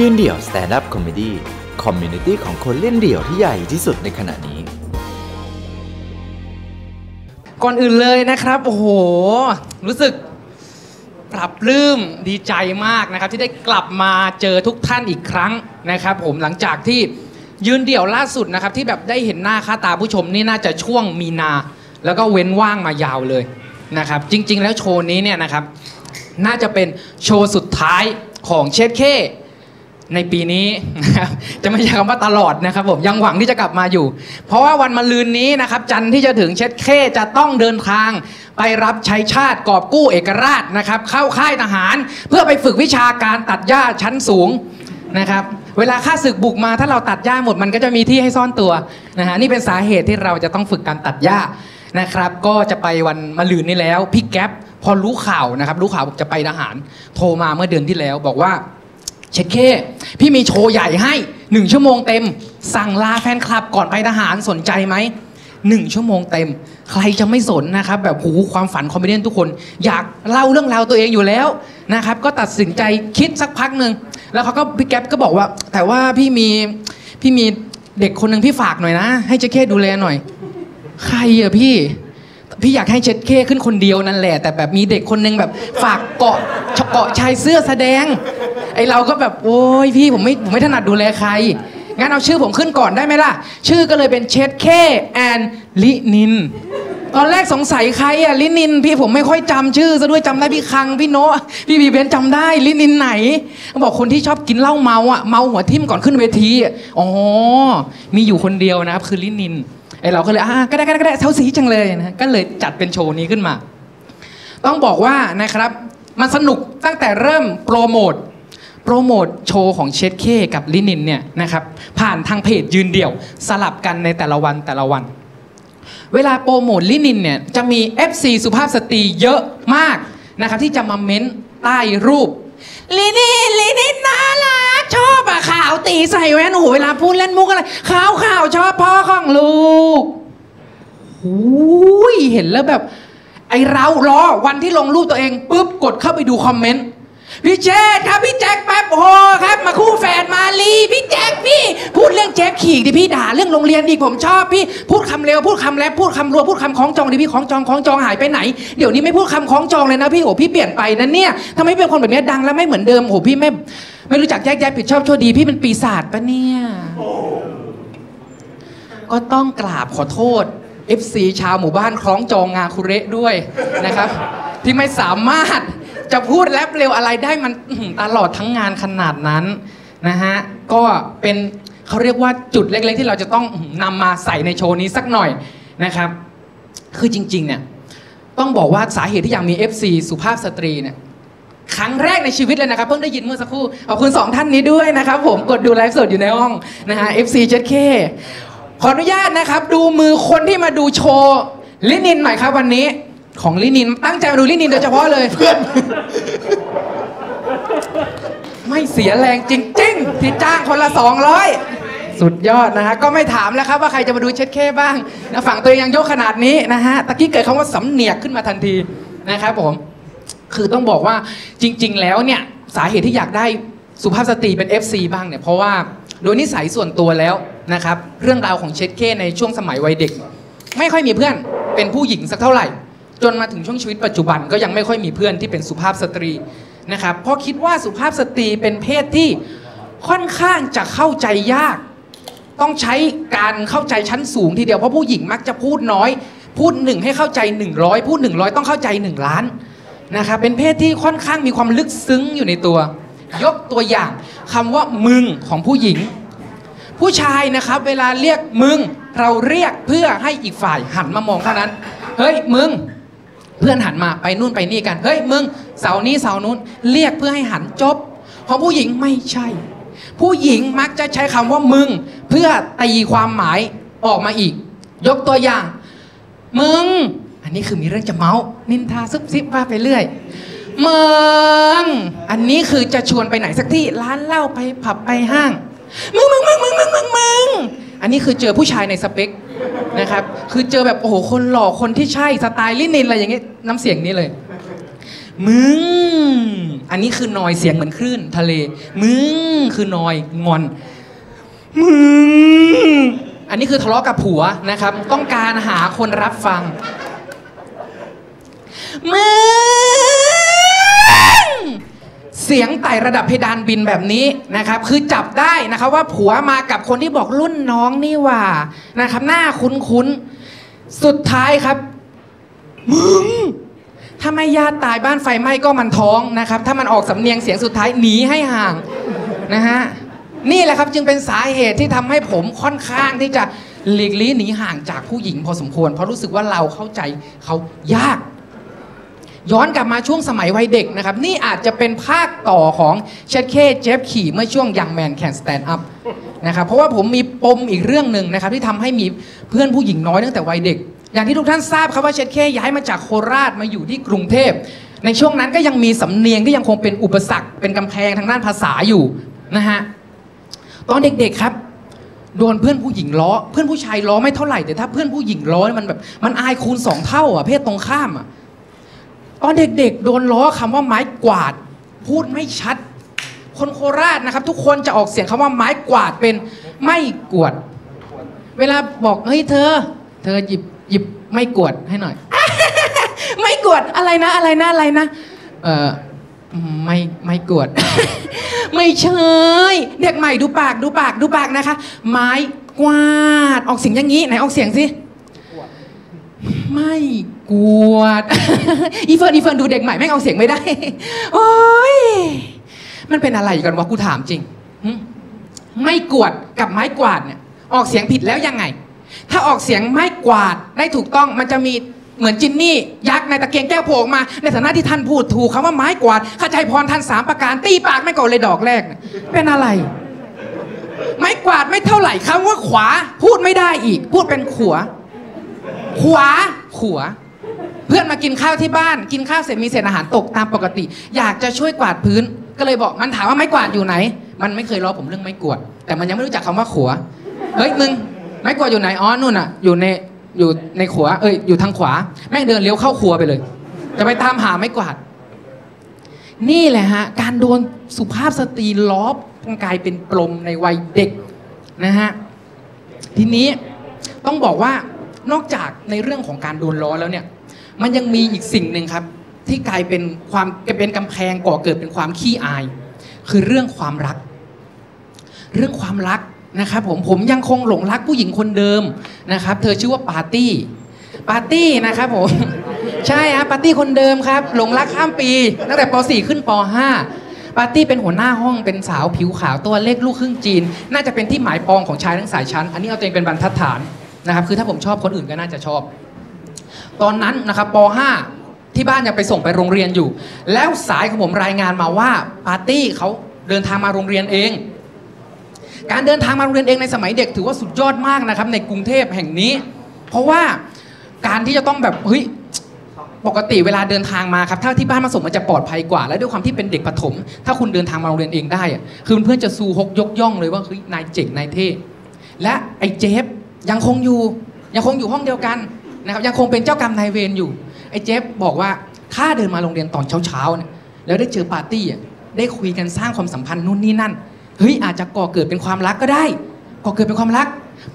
ยืนเดี่ยว stand-up comedy community ของคนเล่นเดี่ยวที่ใหญ่ที่สุดในขณะนี้ ก่อนอื่นเลยนะครับ โอ้โห รู้สึกปลาบปลื้มดีใจมากนะครับ ที่ได้กลับมาเจอทุกท่านอีกครั้งนะครับ ผมหลังจากที่ยืนเดี่ยวล่าสุดนะครับ ที่แบบได้เห็นหน้าค่าตาผู้ชมนี่น่าจะช่วงมีนา แล้วก็เว้นว่างมายาวเลยนะครับ จริง ๆ แล้วโชว์นี้เนี่ยนะครับ น่าจะเป็นโชว์สุดท้ายของเชดเค ในปีนี้นะครับจะไม่ใช่คำว่าตลอดนะครับผมยังหวังที่จะกลับมาอยู่ เพราะว่าวันมะรืนนี้นะครับ จันที่จะถึงเช็ดเคจะต้องเดินทาง ไปรับใช้ชาติกอบกู้เอกราชนะครับ เข้าค่ายทหาร เพื่อไปฝึกวิชาการตัดหญ้าชั้นสูงนะครับ เวลาข้าศึกบุกมาถ้าเราตัดหญ้าหมดมันก็จะมีที่ให้ซ่อนตัวนะฮะนี่เป็นสาเหตุที่เราจะต้องฝึกการตัดหญ้านะครับ ก็จะไปวันมะรืนนี้แล้วพี่แก๊ปพอรู้ข่าวนะครับ รู้ข่าวบอกจะไปทหาร โทรมาเมื่อเดือนที่แล้วบอกว่า เชษฐ์เข้พี่มีโชว์ใหญ่ให้หนึ่งชั่วโมงเต็ม สั่งลาแฟนคลับก่อนไปทหารสนใจไหมหนึ่งชั่วโมงเต็ม ใครจะไม่สนนะครับแบบหูความฝัน comedian ทุกคน อยากเล่าเรื่องราวตัวเองอยู่แล้วนะครับก็ตัดสินใจคิดสักพักหนึ่งแล้วเขาก็พี่แก๊ปก็บอกว่า แต่ว่าพี่มีพี่มีเด็กคนหนึ่งพี่ฝากหน่อยนะ ให้เจ๊เคดูแลหน่อย ใครอะพี่ พี่อยากให้เช็ดเคขึ้นคนเดียวนั่นแหละ แต่แบบมีเด็กคนนึงแบบ ฝากเกาะเกาะชายเสื้อแสดง ไอเราก็แบบโอ้ยพี่ผมไม่ผมไม่ถนัดดูแลใคร งั้นเอาชื่อผมขึ้นก่อนได้ไหมล่ะ ชื่อก็เลยเป็นเช็ดเคแอนลินิน ตอนแรกสงสัยใครอะลินิน พี่ผมไม่ค่อยจำชื่อซะด้วยจำได้พี่คังพี่โนะพี่บีเบนจำได้ลินินไหนบอกคนที่ชอบกินเหล้าเมาอะเมาหัวทิ่มก่อนขึ้นเวทีอะอ๋อมีอยู่คนเดียวนะครับคือลินิน ไอเราก็เลยอ่าก็ได้ก็ได้ก็ได้เท่าสีจังเลยนะก็เลยจัดเป็นโชว์นี้ขึ้นมา ต้องบอกว่านะครับมันสนุกตั้งแต่เริ่มโปรโมทโปรโมทโชว์ของเชดเคกับลินินเนี่ยนะครับผ่านทางเพจยืนเดี่ยว สลับกันในแต่ละวันแต่ละวัน เวลาโปรโมทลินินเนี่ยจะมี FC สุภาพสตรีเยอะมากนะครับที่จะมาเม้นใต้รูปลินินลินินน่ารัก ชอบอะขาวตีใส่แว่นโอ้โหเวลาพูดเล่นมุกอะไรขาวขาวชอบพ่อของลูกหูยเห็นแล้วแบบ ไอเรารอวันที่ลงรูปตัวเองปุ๊บกดเข้าไปดูคอมเมนต์พี่เจษครับพี่แจ็คแป๊บโฮครับ มาคู่แฝดมาลีพี่แจ็คพี่ พูดเรื่องแจ็คขี่ดิพี่ด่าเรื่องโรงเรียนดีผมชอบพี่ พูดคำเร็วพูดคำแรปพูดคำรัวพูดคำคล้องจองดิพี่คล้องจองคล้องจองหายไปไหนเดี๋ยวนี้ไม่พูดคำคล้องจองเลยนะพี่โอ้พี่เปลี่ยนไปนะเนี่ยทำไมเป็นคนแบบนี้ดังแล้วไม่เหมือนเดิมโอ้พี่ไม่ ไม่รู้จักแยกแยะผิดชอบชั่วดี พี่เป็นปีศาจปะเนี่ย ก็ต้องกราบขอโทษ FC ชาวหมู่บ้านคล้องจองงาคุเระด้วยนะครับ ที่ไม่สามารถจะพูดแรปเร็วอะไรได้มันตลอดทั้งงานขนาดนั้นนะฮะก็เป็นเขาเรียกว่าจุดเล็ก ๆ ที่เราจะต้องนำมาใส่ในโชว์นี้สักหน่อยนะครับ คือจริง ๆ เนี่ยต้องบอกว่าสาเหตุที่อยากมี FC สุภาพสตรีเนี่ย ครั้งแรกในชีวิตเลยนะครับเพิ่งได้ยินเมื่อสักครู่ขอบคุณสองท่านนี้ด้วยนะครับผมกดดูไลฟ์สดอยู่ในห้องนะฮะ FC 7K ขออนุญาตนะครับ ดูมือคนที่มาดูโชว์ลินินหน่อยครับวันนี้ของลินินตั้งใจมาดูลินินโดยเฉพาะเลยเพื่อน ไม่เสียแรงจริงๆ ที่จ้างคนละ 200 สุดยอดนะฮะก็ไม่ถามแล้วครับว่าใครจะมาดูเช็ดเคบ้างนะฝั่งตัวเองยังยกขนาดนี้นะฮะตะกี้เกิดคำว่าสำเนียกขึ้นมาทันทีนะครับผม คือต้องบอกว่าจริง ๆ แล้วเนี่ยสาเหตุที่อยากได้สุภาพสตรีเป็น FC บ้างเนี่ยเพราะว่าโดยนิสัยส่วนตัวแล้วนะครับเรื่องราวของเช็ดเคในช่วงสมัยวัยเด็ก ไม่ค่อยมีเพื่อนเป็นผู้หญิงสักเท่าไหร่ จนมาถึงช่วงชีวิตปัจจุบันก็ยังไม่ค่อยมีเพื่อนที่เป็นสุภาพสตรีนะครับเพราะคิดว่าสุภาพสตรีเป็นเพศที่ค่อนข้างจะเข้าใจยาก ต้องใช้การเข้าใจชั้นสูงทีเดียวเพราะผู้หญิงมักจะพูดน้อย พูดหนึ่งให้เข้าใจ 100 พูด 100 ต้องเข้าใจ 1 ล้าน นะครับเป็นเพศที่ค่อนข้างมีความลึกซึ้งอยู่ในตัว ยกตัวอย่างคำว่ามึงของผู้หญิง ผู้ชายนะครับ เวลาเรียกมึงเราเรียกเพื่อให้อีกฝ่ายหันมามองเท่านั้น เฮ้ยมึง เพื่อนหันมาไปนู่นไปนี่กัน เฮ้ยมึงเสานี้เสานู้นเรียกเพื่อให้หันจบ ของผู้หญิงไม่ใช่ ผู้หญิงมักจะใช้คำว่ามึง เพื่อตีความหมายออกมาอีก ยกตัวอย่าง มึง อันนี้คือมีเรื่องจะเมาส์นินทาซุบซิบว่าไปเรื่อยมึงอันนี้คือจะชวนไปไหนสักที่ร้านเหล้าไปผับไปห้างมึงมึงมึงมึงมึงมึงมึงอันนี้คือเจอผู้ชายในสเปคนะครับ คือเจอแบบโอ้โหคนหล่อคนที่ใช่สไตล์ลินินอะไรอย่างเงี้ยน้ำเสียงนี้เลย มึง อันนี้คือนอยเสียงเหมือนคลื่นทะเล มึงคือนอยงอน มึง อันนี้คือทะเลาะกับผัวนะครับ ต้องการหาคนรับฟัง มึงเสียงไต่ระดับเพดานบินแบบนี้นะครับ คือจับได้นะครับว่าผัวมากับคนที่บอกรุ่นน้องนี่ว่านะครับ หน้าคุ้นๆสุดท้ายครับ มึงถ้าไม่ญาติตายบ้านไฟไหม้ก็มันท้องนะครับ ถ้ามันออกสำเนียงเสียงสุดท้ายหนีให้ห่างนะฮะนี่แหละครับจึงเป็นสาเหตุที่ทำให้ผมค่อนข้างที่จะหลีกลี่หนีห่างจากผู้หญิงพอสมควร เพราะรู้สึกว่าเราเข้าใจเขายาก ย้อนกลับมาช่วงสมัยวัยเด็กนะครับ นี่อาจจะเป็นภาคต่อของเชดเคเจฟขี่เมื่อช่วงยังแมนแคนสแตนด์อัพนะครับเพราะว่าผมมีปมอีกเรื่องหนึ่งนะครับ ที่ทำให้มีเพื่อนผู้หญิงน้อยตั้งแต่วัยเด็ก อย่างที่ทุกท่านทราบครับว่าเชดเคย้ายมาจากโคราชมาอยู่ที่กรุงเทพ ในช่วงนั้นก็ยังมีสำเนียงที่ยังคงเป็นอุปสรรคเป็นกำแพงทางด้านภาษาอยู่นะฮะตอนเด็กๆครับโดนเพื่อนผู้หญิงล้อ เพื่อนผู้ชายล้อไม่เท่าไหร่แต่ถ้าเพื่อนผู้หญิงล้อมันแบบมันอายคูณสองเท่าอะเพศตรงข้ามอะ ตอนเด็กๆ โดนล้อคำว่าไม้กวาด พูดไม่ชัด คนโคราชนะครับ ทุกคนจะออกเสียงคำว่าไม้กวาดเป็นไม่กวด เวลาบอกเฮ้ยเธอ เธอหยิบหยิบไม่กวดให้หน่อย ไม่กวดอะไรนะอะไรนะอะไรนะ เออไม่ไม่กวด ไม่ใช่เด็กใหม่ดูปากดูปากดูปากนะคะ ไม้กวาดออกเสียงอย่างนี้ไหนออกเสียงสิไม่ กวด อีเฟิร์นอีเฟิร์นดูเด็กใหม่แม่งเอาเสียงไม่ได้ โอ้ย มันเป็นอะไรกันวะกูถามจริง ไม่กวดกับไม้กวาดเนี่ย ออกเสียงผิดแล้วยังไง ถ้าออกเสียงไม้กวาดได้ถูกต้องมันจะมีเหมือนจินนี่ ยักษ์ในตะเกียงแก้วโผล่มา ในฐานะที่ท่านพูดถูกคำว่าไม้กวาดขจายพรท่านสามประการ ตีปากไม่ก่อนเลยดอกแรกเนี่ยเป็นอะไร ไม้กวาดไม่เท่าไหร่คำว่าขวา พูดไม่ได้อีก พูดเป็นขวาขวาขวา เพื่อนมากินข้าวที่บ้าน กินข้าวเสร็จมีเศษอาหารตกตามปกติ อยากจะช่วยกวาดพื้น ก็เลยบอกมันถามว่าไม้กวาดอยู่ไหน มันไม่เคยล้อผมเรื่องไม้กวาดแต่มันยังไม่รู้จักคำว่าขัวเฮ้ยมึงไม้กวาดอยู่ไหนอ๋อนู่นอะ อยู่ในอยู่ในขวาเอ้ยอยู่ทางขวาแม่งเดินเลี้ยวเข้าครัวไปเลย จะไปตามหาไม้กวาด นี่แหละฮะ การโดนสุภาพสตรีล้อกลายเป็นปลมในวัยเด็กนะฮะทีนี้ต้องบอกว่านอกจากในเรื่องของการโดนล้อแล้วเนี่ย มันยังมีอีกสิ่งหนึ่งครับ ที่กลายเป็นความเป็นกำแพงก่อเกิดเป็นความขี้อาย คือเรื่องความรัก เรื่องความรักนะครับผมผมยังคงหลงรักผู้หญิงคนเดิมนะครับ เธอชื่อว่าปาร์ตี้ปาร์ตี้นะครับผมใช่ฮะปาร์ตี้คนเดิมครับ หลงรักข้ามปี ตั้งแต่ป .4 ขึ้นป .5 ปาร์ตี้เป็นหัวหน้าห้องเป็นสาวผิวขาวตัวเล็กลูกครึ่งจีน น่าจะเป็นที่หมายปองของชายทั้งสายชั้น อันนี้เอาตัวเองเป็นบรรทัดฐานนะครับคือถ้าผมชอบคนอื่นก็น่าจะชอบ ตอนนั้นนะครับป .5 ที่บ้านยังไปส่งไปโรงเรียนอยู่ แล้วสายของผมรายงานมาว่าปาร์ตี้เขาเดินทางมาโรงเรียนเอง การเดินทางมาโรงเรียนเองในสมัยเด็กถือว่าสุดยอดมากนะครับในกรุงเทพแห่งนี้ เพราะว่าการที่จะต้องแบบเฮ้ยปกติเวลาเดินทางมาครับถ้าที่บ้านมาส่งมันจะปลอดภัยกว่า และด้วยความที่เป็นเด็กประถม ถ้าคุณเดินทางมาโรงเรียนเองได้อะคือเพื่อนจะซูฮกยกย่องเลยว่าเฮ้ยนายเจ๋งนายเท่และไอ้เจฟยังคงอยู่ยังคงอยู่ห้องเดียวกัน นะครับยังคงเป็นเจ้ากรรมนายเวรอยู่ไอ้เจฟบอกว่าถ้าเดินมาโรงเรียนตอนเช้าๆเนี่ยแล้วได้เจอปาร์ตี้อะได้คุยกันสร้างความสัมพันธ์นู่นนี่นั่นเฮ้ยอาจจะก่อเกิดเป็นความรักก็ได้ก่อเกิดเป็นความรัก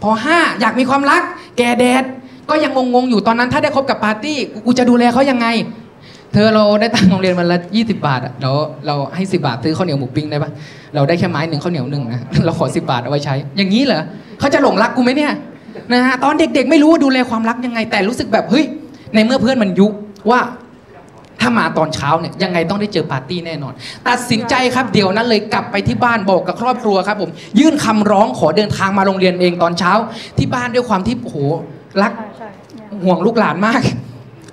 พอห้าอยากมีความรัก แกแดดก็ยังงงๆอยู่ตอนนั้นถ้าได้คบกับปาร์ตี้กูจะดูแลเขายังไง เธอเราได้ตังค์โรงเรียนวันละ20 บาทอะเดี๋ยวเราให้10บาทซื้อข้าวเหนียวหมูปิ้งได้ปะเราได้แค่ไม้หนึ่งข้าวเหนียวหนึ่งนะเราขอ10บาทเอาไว้ใช้ อย่างนี้เหรอเขาจะหลงรักกูไหมเนี่ย นะฮะตอนเด็กๆ ไม่รู้ว่าดูแลความรักยังไงแต่รู้สึกแบบเฮ้ยในเมื่อเพื่อนมันยุว่าถ้ามาตอนเช้าเนี่ยยังไงต้องได้เจอปาร์ตี้แน่นอน ตัดสินใจครับเดี๋ยวนั้นเลยกลับไปที่บ้านบอกกับครอบครัวครับผม ยื่นคำร้องขอเดินทางมาโรงเรียนเองตอนเช้า ที่บ้านด้วยความที่โอ้โหรักห่วงลูกหลานมาก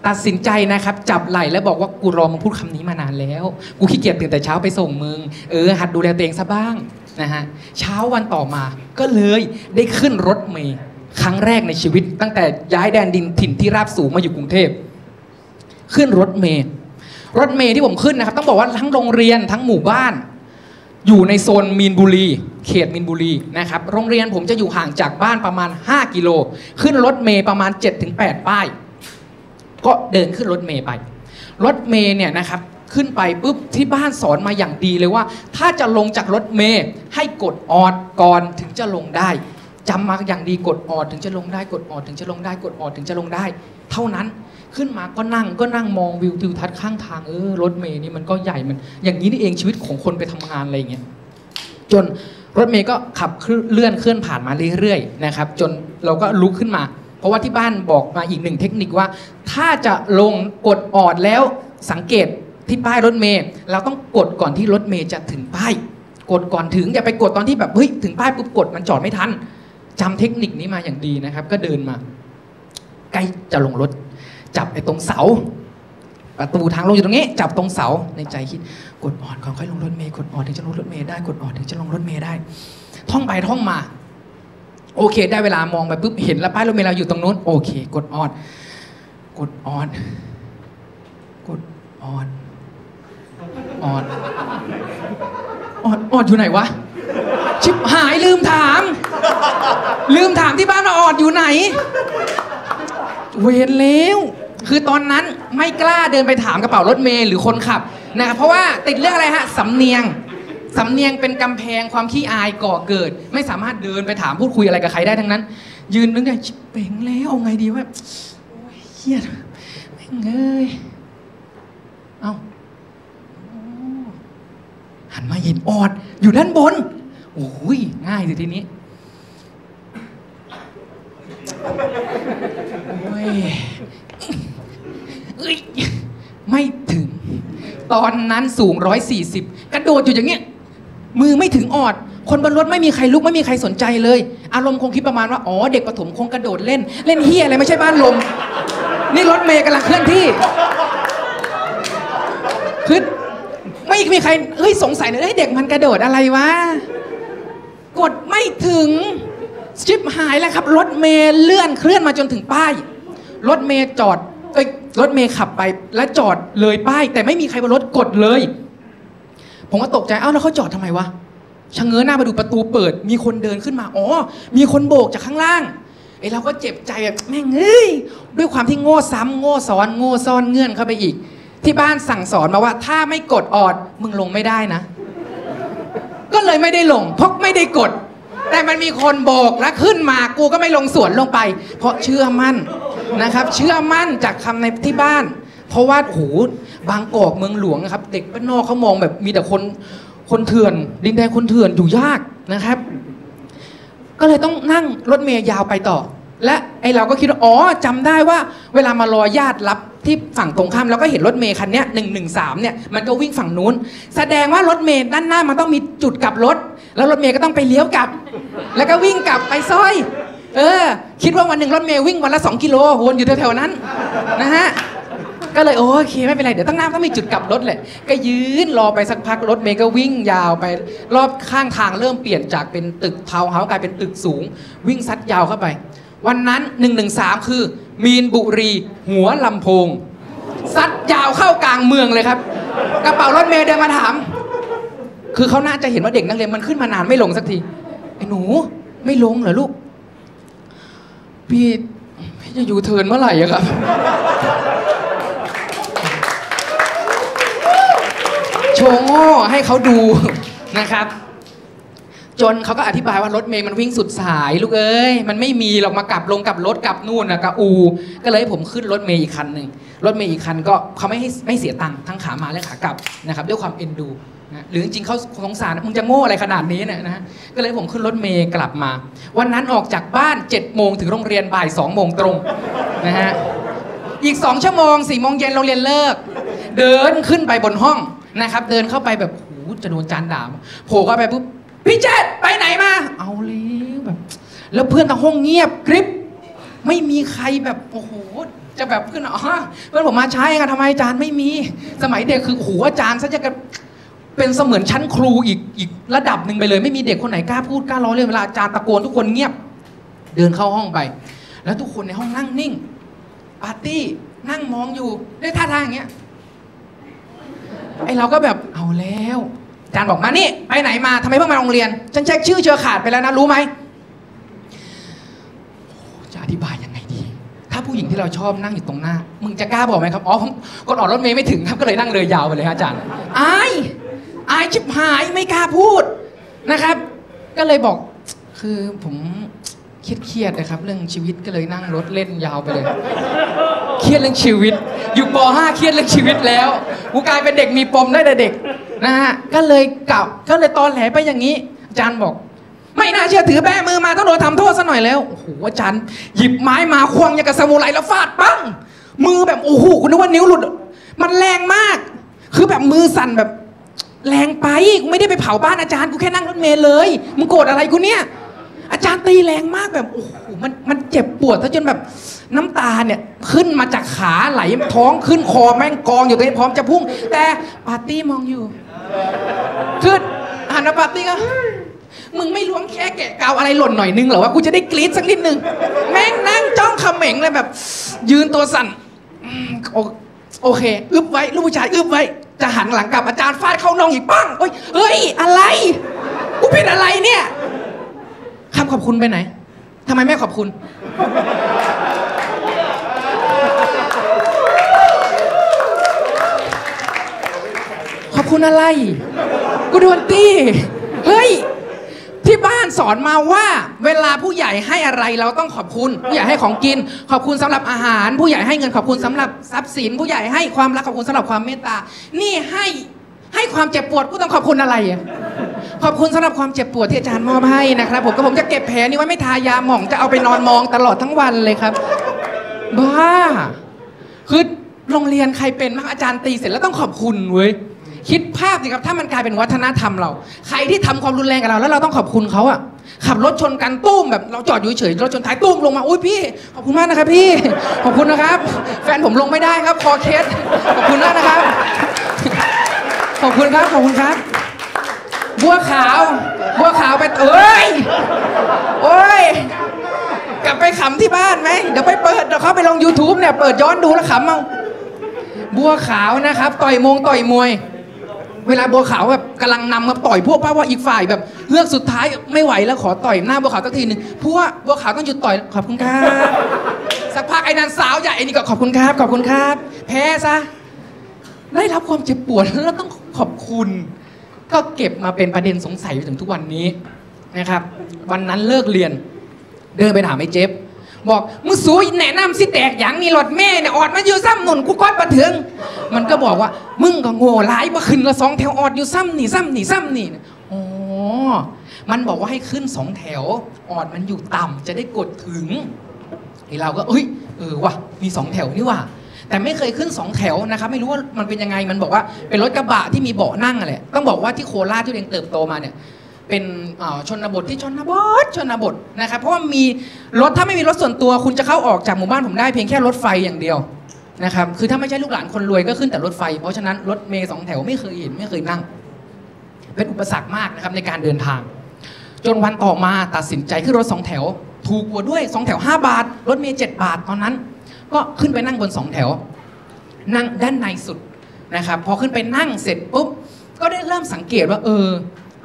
ตัดสินใจนะครับ จับไหล่แล้วบอกว่ากูรอมึงพูดคำนี้มานานแล้ว กูขี้เกียจตื่นแต่เช้าไปส่งมึงเออหัดดูแลตัวเองซะบ้างนะฮะเช้าวันต่อมาก็เลยได้ขึ้นรถเมย์ ครั้งแรกในชีวิต ตั้งแต่ย้ายแดนดินถิ่นที่ราบสูงมาอยู่กรุงเทพขึ้นรถเมย์รถเมย์ที่ผมขึ้นนะครับ ต้องบอกว่าทั้งโรงเรียนทั้งหมู่บ้าน อยู่ในโซนมีนบุรี เขตมีนบุรีนะครับโรงเรียนผมจะอยู่ห่างจากบ้านประมาณ 5 กิโล ขึ้นรถเมย์ประมาณ 7-8 ป้าย ก็เดินขึ้นรถเมย์ไป รถเมย์เนี่ยนะครับขึ้นไปปุ๊บที่บ้านสอนมาอย่างดีเลยว่า ถ้าจะลงจากรถเมย์ให้กดออดก่อนถึงจะลงได้ จำมาอย่างดีกดออดถึงจะลงได้กดออดถึงจะลงได้กดออดถึงจะลงได้ เท่านั้นขึ้นมาก็นั่งก็นั่งมองวิวทิวทัศน์ข้างทางเออรถเมย์นี่มันก็ใหญ่มัน อย่างนี้นี่เองชีวิตของคนไปทำงานอะไรอย่างเงี้ยจนรถเมย์ก็ขับเลื่อนเคลื่อนผ่านมาเรื่อยๆนะครับ จนเราก็ลุกขึ้นมา เพราะว่าที่บ้านบอกมาอีกหนึ่งเทคนิคว่า ถ้าจะลงกดออดแล้วสังเกตที่ป้ายรถเมย์เราต้องกดก่อนที่รถเมย์จะถึงป้าย กดก่อนถึงอย่าไปกดตอนที่แบบเฮ้ยถึงป้ายปุ๊บกดมันจอดไม่ทัน จำเทคนิคนี้มาอย่างดีนะครับ ก็เดินมา ใกล้จะลงรถ จับไอ้ตรงเสา ประตูทางลงอยู่ตรงนี้ จับตรงเสาในใจคิด กดออดก่อนค่อยลงรถเมย์กดอ่อดถึงจะลงรถเมย์ได้กดอ่อดถึงจะลงรถเมย์ได้ ท่องไปท่องมา โอเค ได้เวลามองไปปุ๊บเห็นแล้วป้ายรถเมล์เราอยู่ตรงนู้นโอเค กดอ่อดกดอ่อดกดอ่อดออดออดออดอยู่ไหนวะ ชิบหายลืมถาม ลืมถามที่บ้านว่าออดอยู่ไหน เวรแล้วคือตอนนั้นไม่กล้าเดินไปถามกระเป๋ารถเมล์หรือคนขับนะครับเพราะว่าติดเรื่องอะไรฮะสำเนียงสำเนียงเป็นกำแพงความขี้อายก่อเกิด ไม่สามารถเดินไปถามพูดคุยอะไรกับใครได้ทั้งนั้น ยืนนึกได้ชิบเป่งแล้วเอาไงดีว่าโอ้ยเครียดแม่งเอ้ยเอาหันมาเห็นออดอยู่ด้านบน โอ้ยง่ายสิทีนี้โอ้ยเอ้ยไม่ถึง ตอนนั้นสูง 140 กระโดดอยู่อย่างเงี้ย มือไม่ถึงออด คนบนรถไม่มีใครลุกไม่มีใครสนใจเลย อารมณ์คงคิดประมาณว่า อ๋อ เด็กประถมคงกระโดดเล่น เล่นเฮียอะไรไม่ใช่บ้านลม นี่รถเมย์กำลังเคลื่อนที่คือไม่มีใคร เฮ้ยสงสัยเลยเด็กมันกระโดดอะไรวะ กดไม่ถึงชิปหายแล้วครับ รถเมย์เลื่อนเคลื่อนมาจนถึงป้าย รถเมย์จอดเอ้ยรถเมย์ขับไปและจอดเลยป้าย แต่ไม่มีใครบนรถกดเลย ผมก็ตกใจเอ้าแล้วเขาจอดทำไมวะชะเง้อหน้าไปดูประตูเปิด มีคนเดินขึ้นมาอ๋อมีคนโบกจากข้างล่างไอ้เราก็เจ็บใจแบบแม่งเอ้ยด้วยความที่โง่ซ้ำโง่ซ้อนโง่ซ่อนเงื่อนเข้าไปอีก ที่บ้านสั่งสอนมาว่า ถ้าไม่กดออดมึงลงไม่ได้นะ ก็เลยไม่ได้ลงเพราะไม่ได้กด แต่มันมีคนโบกแล้วขึ้นมากูก็ไม่ลงสวนลงไป เพราะเชื่อมั่นนะครับ เชื่อมั่นจากคำในที่บ้าน เพราะว่าโอ้โหบางกอกเมืองหลวงนะครับ เด็กบ้านนอกเขามองแบบมีแต่คนคนเถื่อน ดินแดนคนเถื่อนอยู่ยากนะครับ ก็เลยต้องนั่งรถเมย์ยาวไปต่อ และไอเราก็คิดว่าอ๋อจำได้ว่า เวลามารอญาติรับ ที่ฝั่งตรงข้ามเราก็เห็นรถเมย์คันเนี้ยหนึ่งหนึ่งสามเนี่ยมันก็วิ่งฝั่งนู้น แสดงว่ารถเมย์ด้านหน้ามันต้องมีจุดกลับรถ แล้วรถเมย์ก็ต้องไปเลี้ยวกลับ แล้วก็วิ่งกลับไปซอย เออ คิดว่าวันหนึ่งรถเมย์วิ่งวันละสองกิโลวนอยู่แถวๆนั้นนะฮะก็เลยโอเคไม่เป็นไร เดี๋ยวตั้งหน้าต้องมีจุดกลับรถแหละก็ยืนรอไปสักพักรถเมย์ก็วิ่งยาวไป รอบข้างทางเริ่มเปลี่ยนจากเป็นตึกทาวน์เฮาส์กลายเป็นตึกสูง วิ่งซัดยาวเข้าไป วันนั้น 113 คือ มีนบุรี หัวลำโพงซัดยาวเข้ากลางเมืองเลยครับ กระเป๋ารถเมย์เดินมาถาม คือเขาน่าจะเห็นว่าเด็กนักเรียนมันขึ้นมานานไม่ลงสักทีไอ้หนูไม่ลงเหรอลูก พี่พี่จะอยู่เทิร์นเมื่อไหร่อะครับ โชว์โง่ให้เขาดูนะครับ จนเขาก็อธิบายว่ารถเมย์มันวิ่งสุดสายลูกเอ้ยมันไม่มีหรอกมากลับลงกลับรถกลับนู่นนะกับอู ก็เลยให้ผมขึ้นรถเมย์อีกคันหนึ่งรถเมย์อีกคันก็เขาไม่ให้ไม่เสียตังค์ทั้งขามาและขากลับนะครับด้วยความเอ็นดูนะหรือจริงๆเขาสงสารมึงจะโง่อะไรขนาดนี้เนี่ยนะก็เลยผมขึ้นรถเมย์กลับมา วันนั้นออกจากบ้าน7จ็ดโมงถึงโรงเรียนบ่าย2องโมงตรงนะฮะอีกสองชั่วโมงสี่โมงเย็นโรงเรียนเลิก เดินขึ้นไปบนห้องนะครับ เดินเข้าไปแบบโหจะโดนจานด่าโผล่เข้าไปปุ๊บ พี่เจษไปไหนมา เอาเลยแบบ แล้วเพื่อนทั้งห้องเงียบกริบไม่มีใครแบบโอ้โหจะแบบขึ้นอ๋อเพื่อนผมมาใช้กันทำไมอาจารย์ไม่มี สมัยเด็กคือโอ้โหอาจารย์ซะจะกันเป็นเสมือนชั้นครูอีกอีกระดับหนึ่งไปเลย ไม่มีเด็กคนไหนกล้าพูดกล้าล้องเล่นเวลาอาจารย์ตะโกนทุกคนเงียบ เดินเข้าห้องไป แล้วทุกคนในห้องนั่งนิ่งปาร์ตี้นั่งมองอยู่ด้วยท่าทางอย่างเงี้ยไอเราก็แบบเอาแล้ว อาจารย์บอกมานี่ไปไหนมาทำไมเพิ่งมาโรงเรียน ฉันเช็คชื่อเจอขาดไปแล้วนะรู้ไหมโอ้จะอธิบายยังไงดี ถ้าผู้หญิงที่เราชอบนั่งอยู่ตรงหน้า มึงจะกล้าบอกไหมครับ อ๋อผมกดออกรถเมย์ไม่ถึงครับก็เลยนั่งเลยยาวไปเลยฮะอาจารย์อายอายชิบหายไม่กล้าพูดนะครับ ก็เลยบอกคือผมเครียดๆนะครับเรื่องชีวิตก็เลยนั่งรถเล่นยาวไปเลย เครียดเรื่องชีวิต อยู่ป .5 เครียดเรื่องชีวิตแล้วกูกลายเป็นเด็กมีปมได้แต่เด็ก นะฮะก็เลยกลับก็เลยตอนแหลไปอย่างนี้ อาจารย์บอก ไม่น่าเชื่อถือแบมือมาต้องโดนทำโทษซะหน่อยแล้วโอ้โหอาจารย์หยิบไม้มาควงอย่างกับซามูไรแล้วฟาดปั้งมือแบบโอ้โหคุณนึกว่านิ้วหลุด มันแรงมาก คือแบบมือสั่นแบบ แรงไปกูไม่ได้ไปเผาบ้านอาจารย์กูแค่นั่งรถเมล์เลยมึงโกรธอะไรกูเนี่ยอาจารย์ตีแรงมากแบบโอ้โหมันมันเจ็บปวดซะจนแบบน้ำตาเนี่ยขึ้นมาจากขาไหลท้องขึ้นคอแม่งกองอยู่ตรงนี้พร้อมจะพุ่ง แต่ปาร์ตี้มองอยู่ คือหันมาปาร์ตี้ก็มึงไม่ล้วงแค่แกะกาวอะไรหล่นหน่อยนึงเหรอว่ากูจะได้กรี๊ดสักนิดนึง แม่งนั่งจ้องเขม็งเลยแบบ ยืนตัวสั่นโอโอเค อึบไว้ ลูกผู้ชายอึบไว้ จะหันหลังกลับอาจารย์ฟาดเข้าน่องอีกปั้งเฮ้ยเฮ้ย อะไร กูเป็นอะไรเนี่ยคำขอบคุณไปไหนทำไมไม่ขอบคุณ ขอบ คุณอะไร กูโดนตี้ เฮ้ย ที่บ้านสอนมาว่า เวลาผู้ใหญ่ให้อะไรเราต้องขอบคุณ ผู้ใหญ่ให้ของกิน ขอบคุณสำหรับอาหาร ผู้ใหญ่ให้เงินขอบคุณสำหรับทรัพย์สิน ผู้ใหญ่ให้ความรักขอบคุณสำหรับความเมตตา นี่ให้ให้ความเจ็บปวดกูต้องขอบคุณอะไรอะขอบคุณสำหรับความเจ็บปวดที่อาจารย์มอบให้นะครับผมก็ผมจะเก็บแผลนี้ไว้ไม่ทายาหม่องจะเอาไปนอนมองตลอดทั้งวันเลยครับบ้าคือโรงเรียนใครเป็นมางอาจารย์ตีเสร็จแล้วต้องขอบคุณเว้ย คิดภาพสิครับถ้ามันกลายเป็นวัฒนธรรมเรา ใครที่ทำความรุนแรงกับเรา แล้วเราต้องขอบคุณเขาอะขับรถชนกันตุ้มแบบเราจอดอยู่เฉยรถชนท้ายตุ้มลงมาอุ้ยพี่ ขอบคุณมากนะครับพี่ ขอบคุณนะครับ แฟนผมลงไม่ได้ครับคอเคสขอบคุณมากนะครับ ขอบคุณครับขอบคุณครับ บัวขาว บัวขาวไปเอ้ยโอ้ยกลับไปขำที่บ้านไหมเดี๋ยวไปเปิดเดี๋ยวเขาไปลง YouTube เนี่ยเปิดย้อนดูแล้วขำเอาบัวขาวนะครับ ต่อยมงต่อยมวย เวลาบัวขาวแบบกำลังนำมาต่อยพวกป้าว่าอีกฝ่ายแบบเลือกสุดท้ายไม่ไหวแล้วขอต่อยหน้าบัวขาวสักทีหนึ่งพวกบัวขาวต้องหยุดต่อยขอบคุณครับสักพักไอ้นันสาวใหญ่ไอ้นี่ก็ขอบคุณครับขอบคุณครับ แพ้ซะได้รับความเจ็บปวดแล้วต้องขอบคุณ ก็เก็บมาเป็นประเด็นสงสัยอยู่ถึงทุกวันนี้นะครับ วันนั้นเลิกเรียน เดินไปถามไอ้เจฟ บอกมึงสูแนะนำสิแตกอย่างนี่รถแม่เนี่ยออดมาอยู่ซ้ำหนุนกูก้อนมาถึง มันก็บอกว่า มึงก็โง่หลายมาขึ้นละสองแถวออดอยู่ซ้ำนี่ซ้ำนี่ซ้ำนี่อ๋อมันบอกว่าให้ขึ้นสองแถว ออดมันอยู่ต่ำจะได้กดถึงไอเราก็เอ้ยเออว่ะมีสองแถวนี่ว่ะแต่ไม่เคยขึ้นสองแถวนะครับไม่รู้ว่ามันเป็นยังไงมันบอกว่าเป็นรถกระบะที่มีเบาะนั่งอะไรต้องบอกว่าที่โคราชที่เรียนเติบโตมาเนี่ย เป็นชนบทที่ชนบทชนบทนะครับเพราะว่ามีรถถ้าไม่มีรถส่วนตัว คุณจะเข้าออกจากหมู่บ้านผมได้เพียงแค่รถไฟอย่างเดียวนะครับคือถ้าไม่ใช่ลูกหลานคนรวยก็ขึ้นแต่รถไฟ เพราะฉะนั้นรถเมย์สองแถวไม่เคยเห็นไม่เคยนั่ง เป็นอุปสรรคมากนะครับในการเดินทาง จนวันต่อมาตัดสินใจขึ้นรถสองแถว ถูกกว่าด้วยสองแถว 5 บาท รถเมย์เจ็ดบาทตอนนั้น ก็ขึ้นไปนั่งบนสองแถว นั่งด้านในสุดนะครับพอขึ้นไปนั่งเสร็จปุ๊บก็ได้เริ่มสังเกตว่าเออ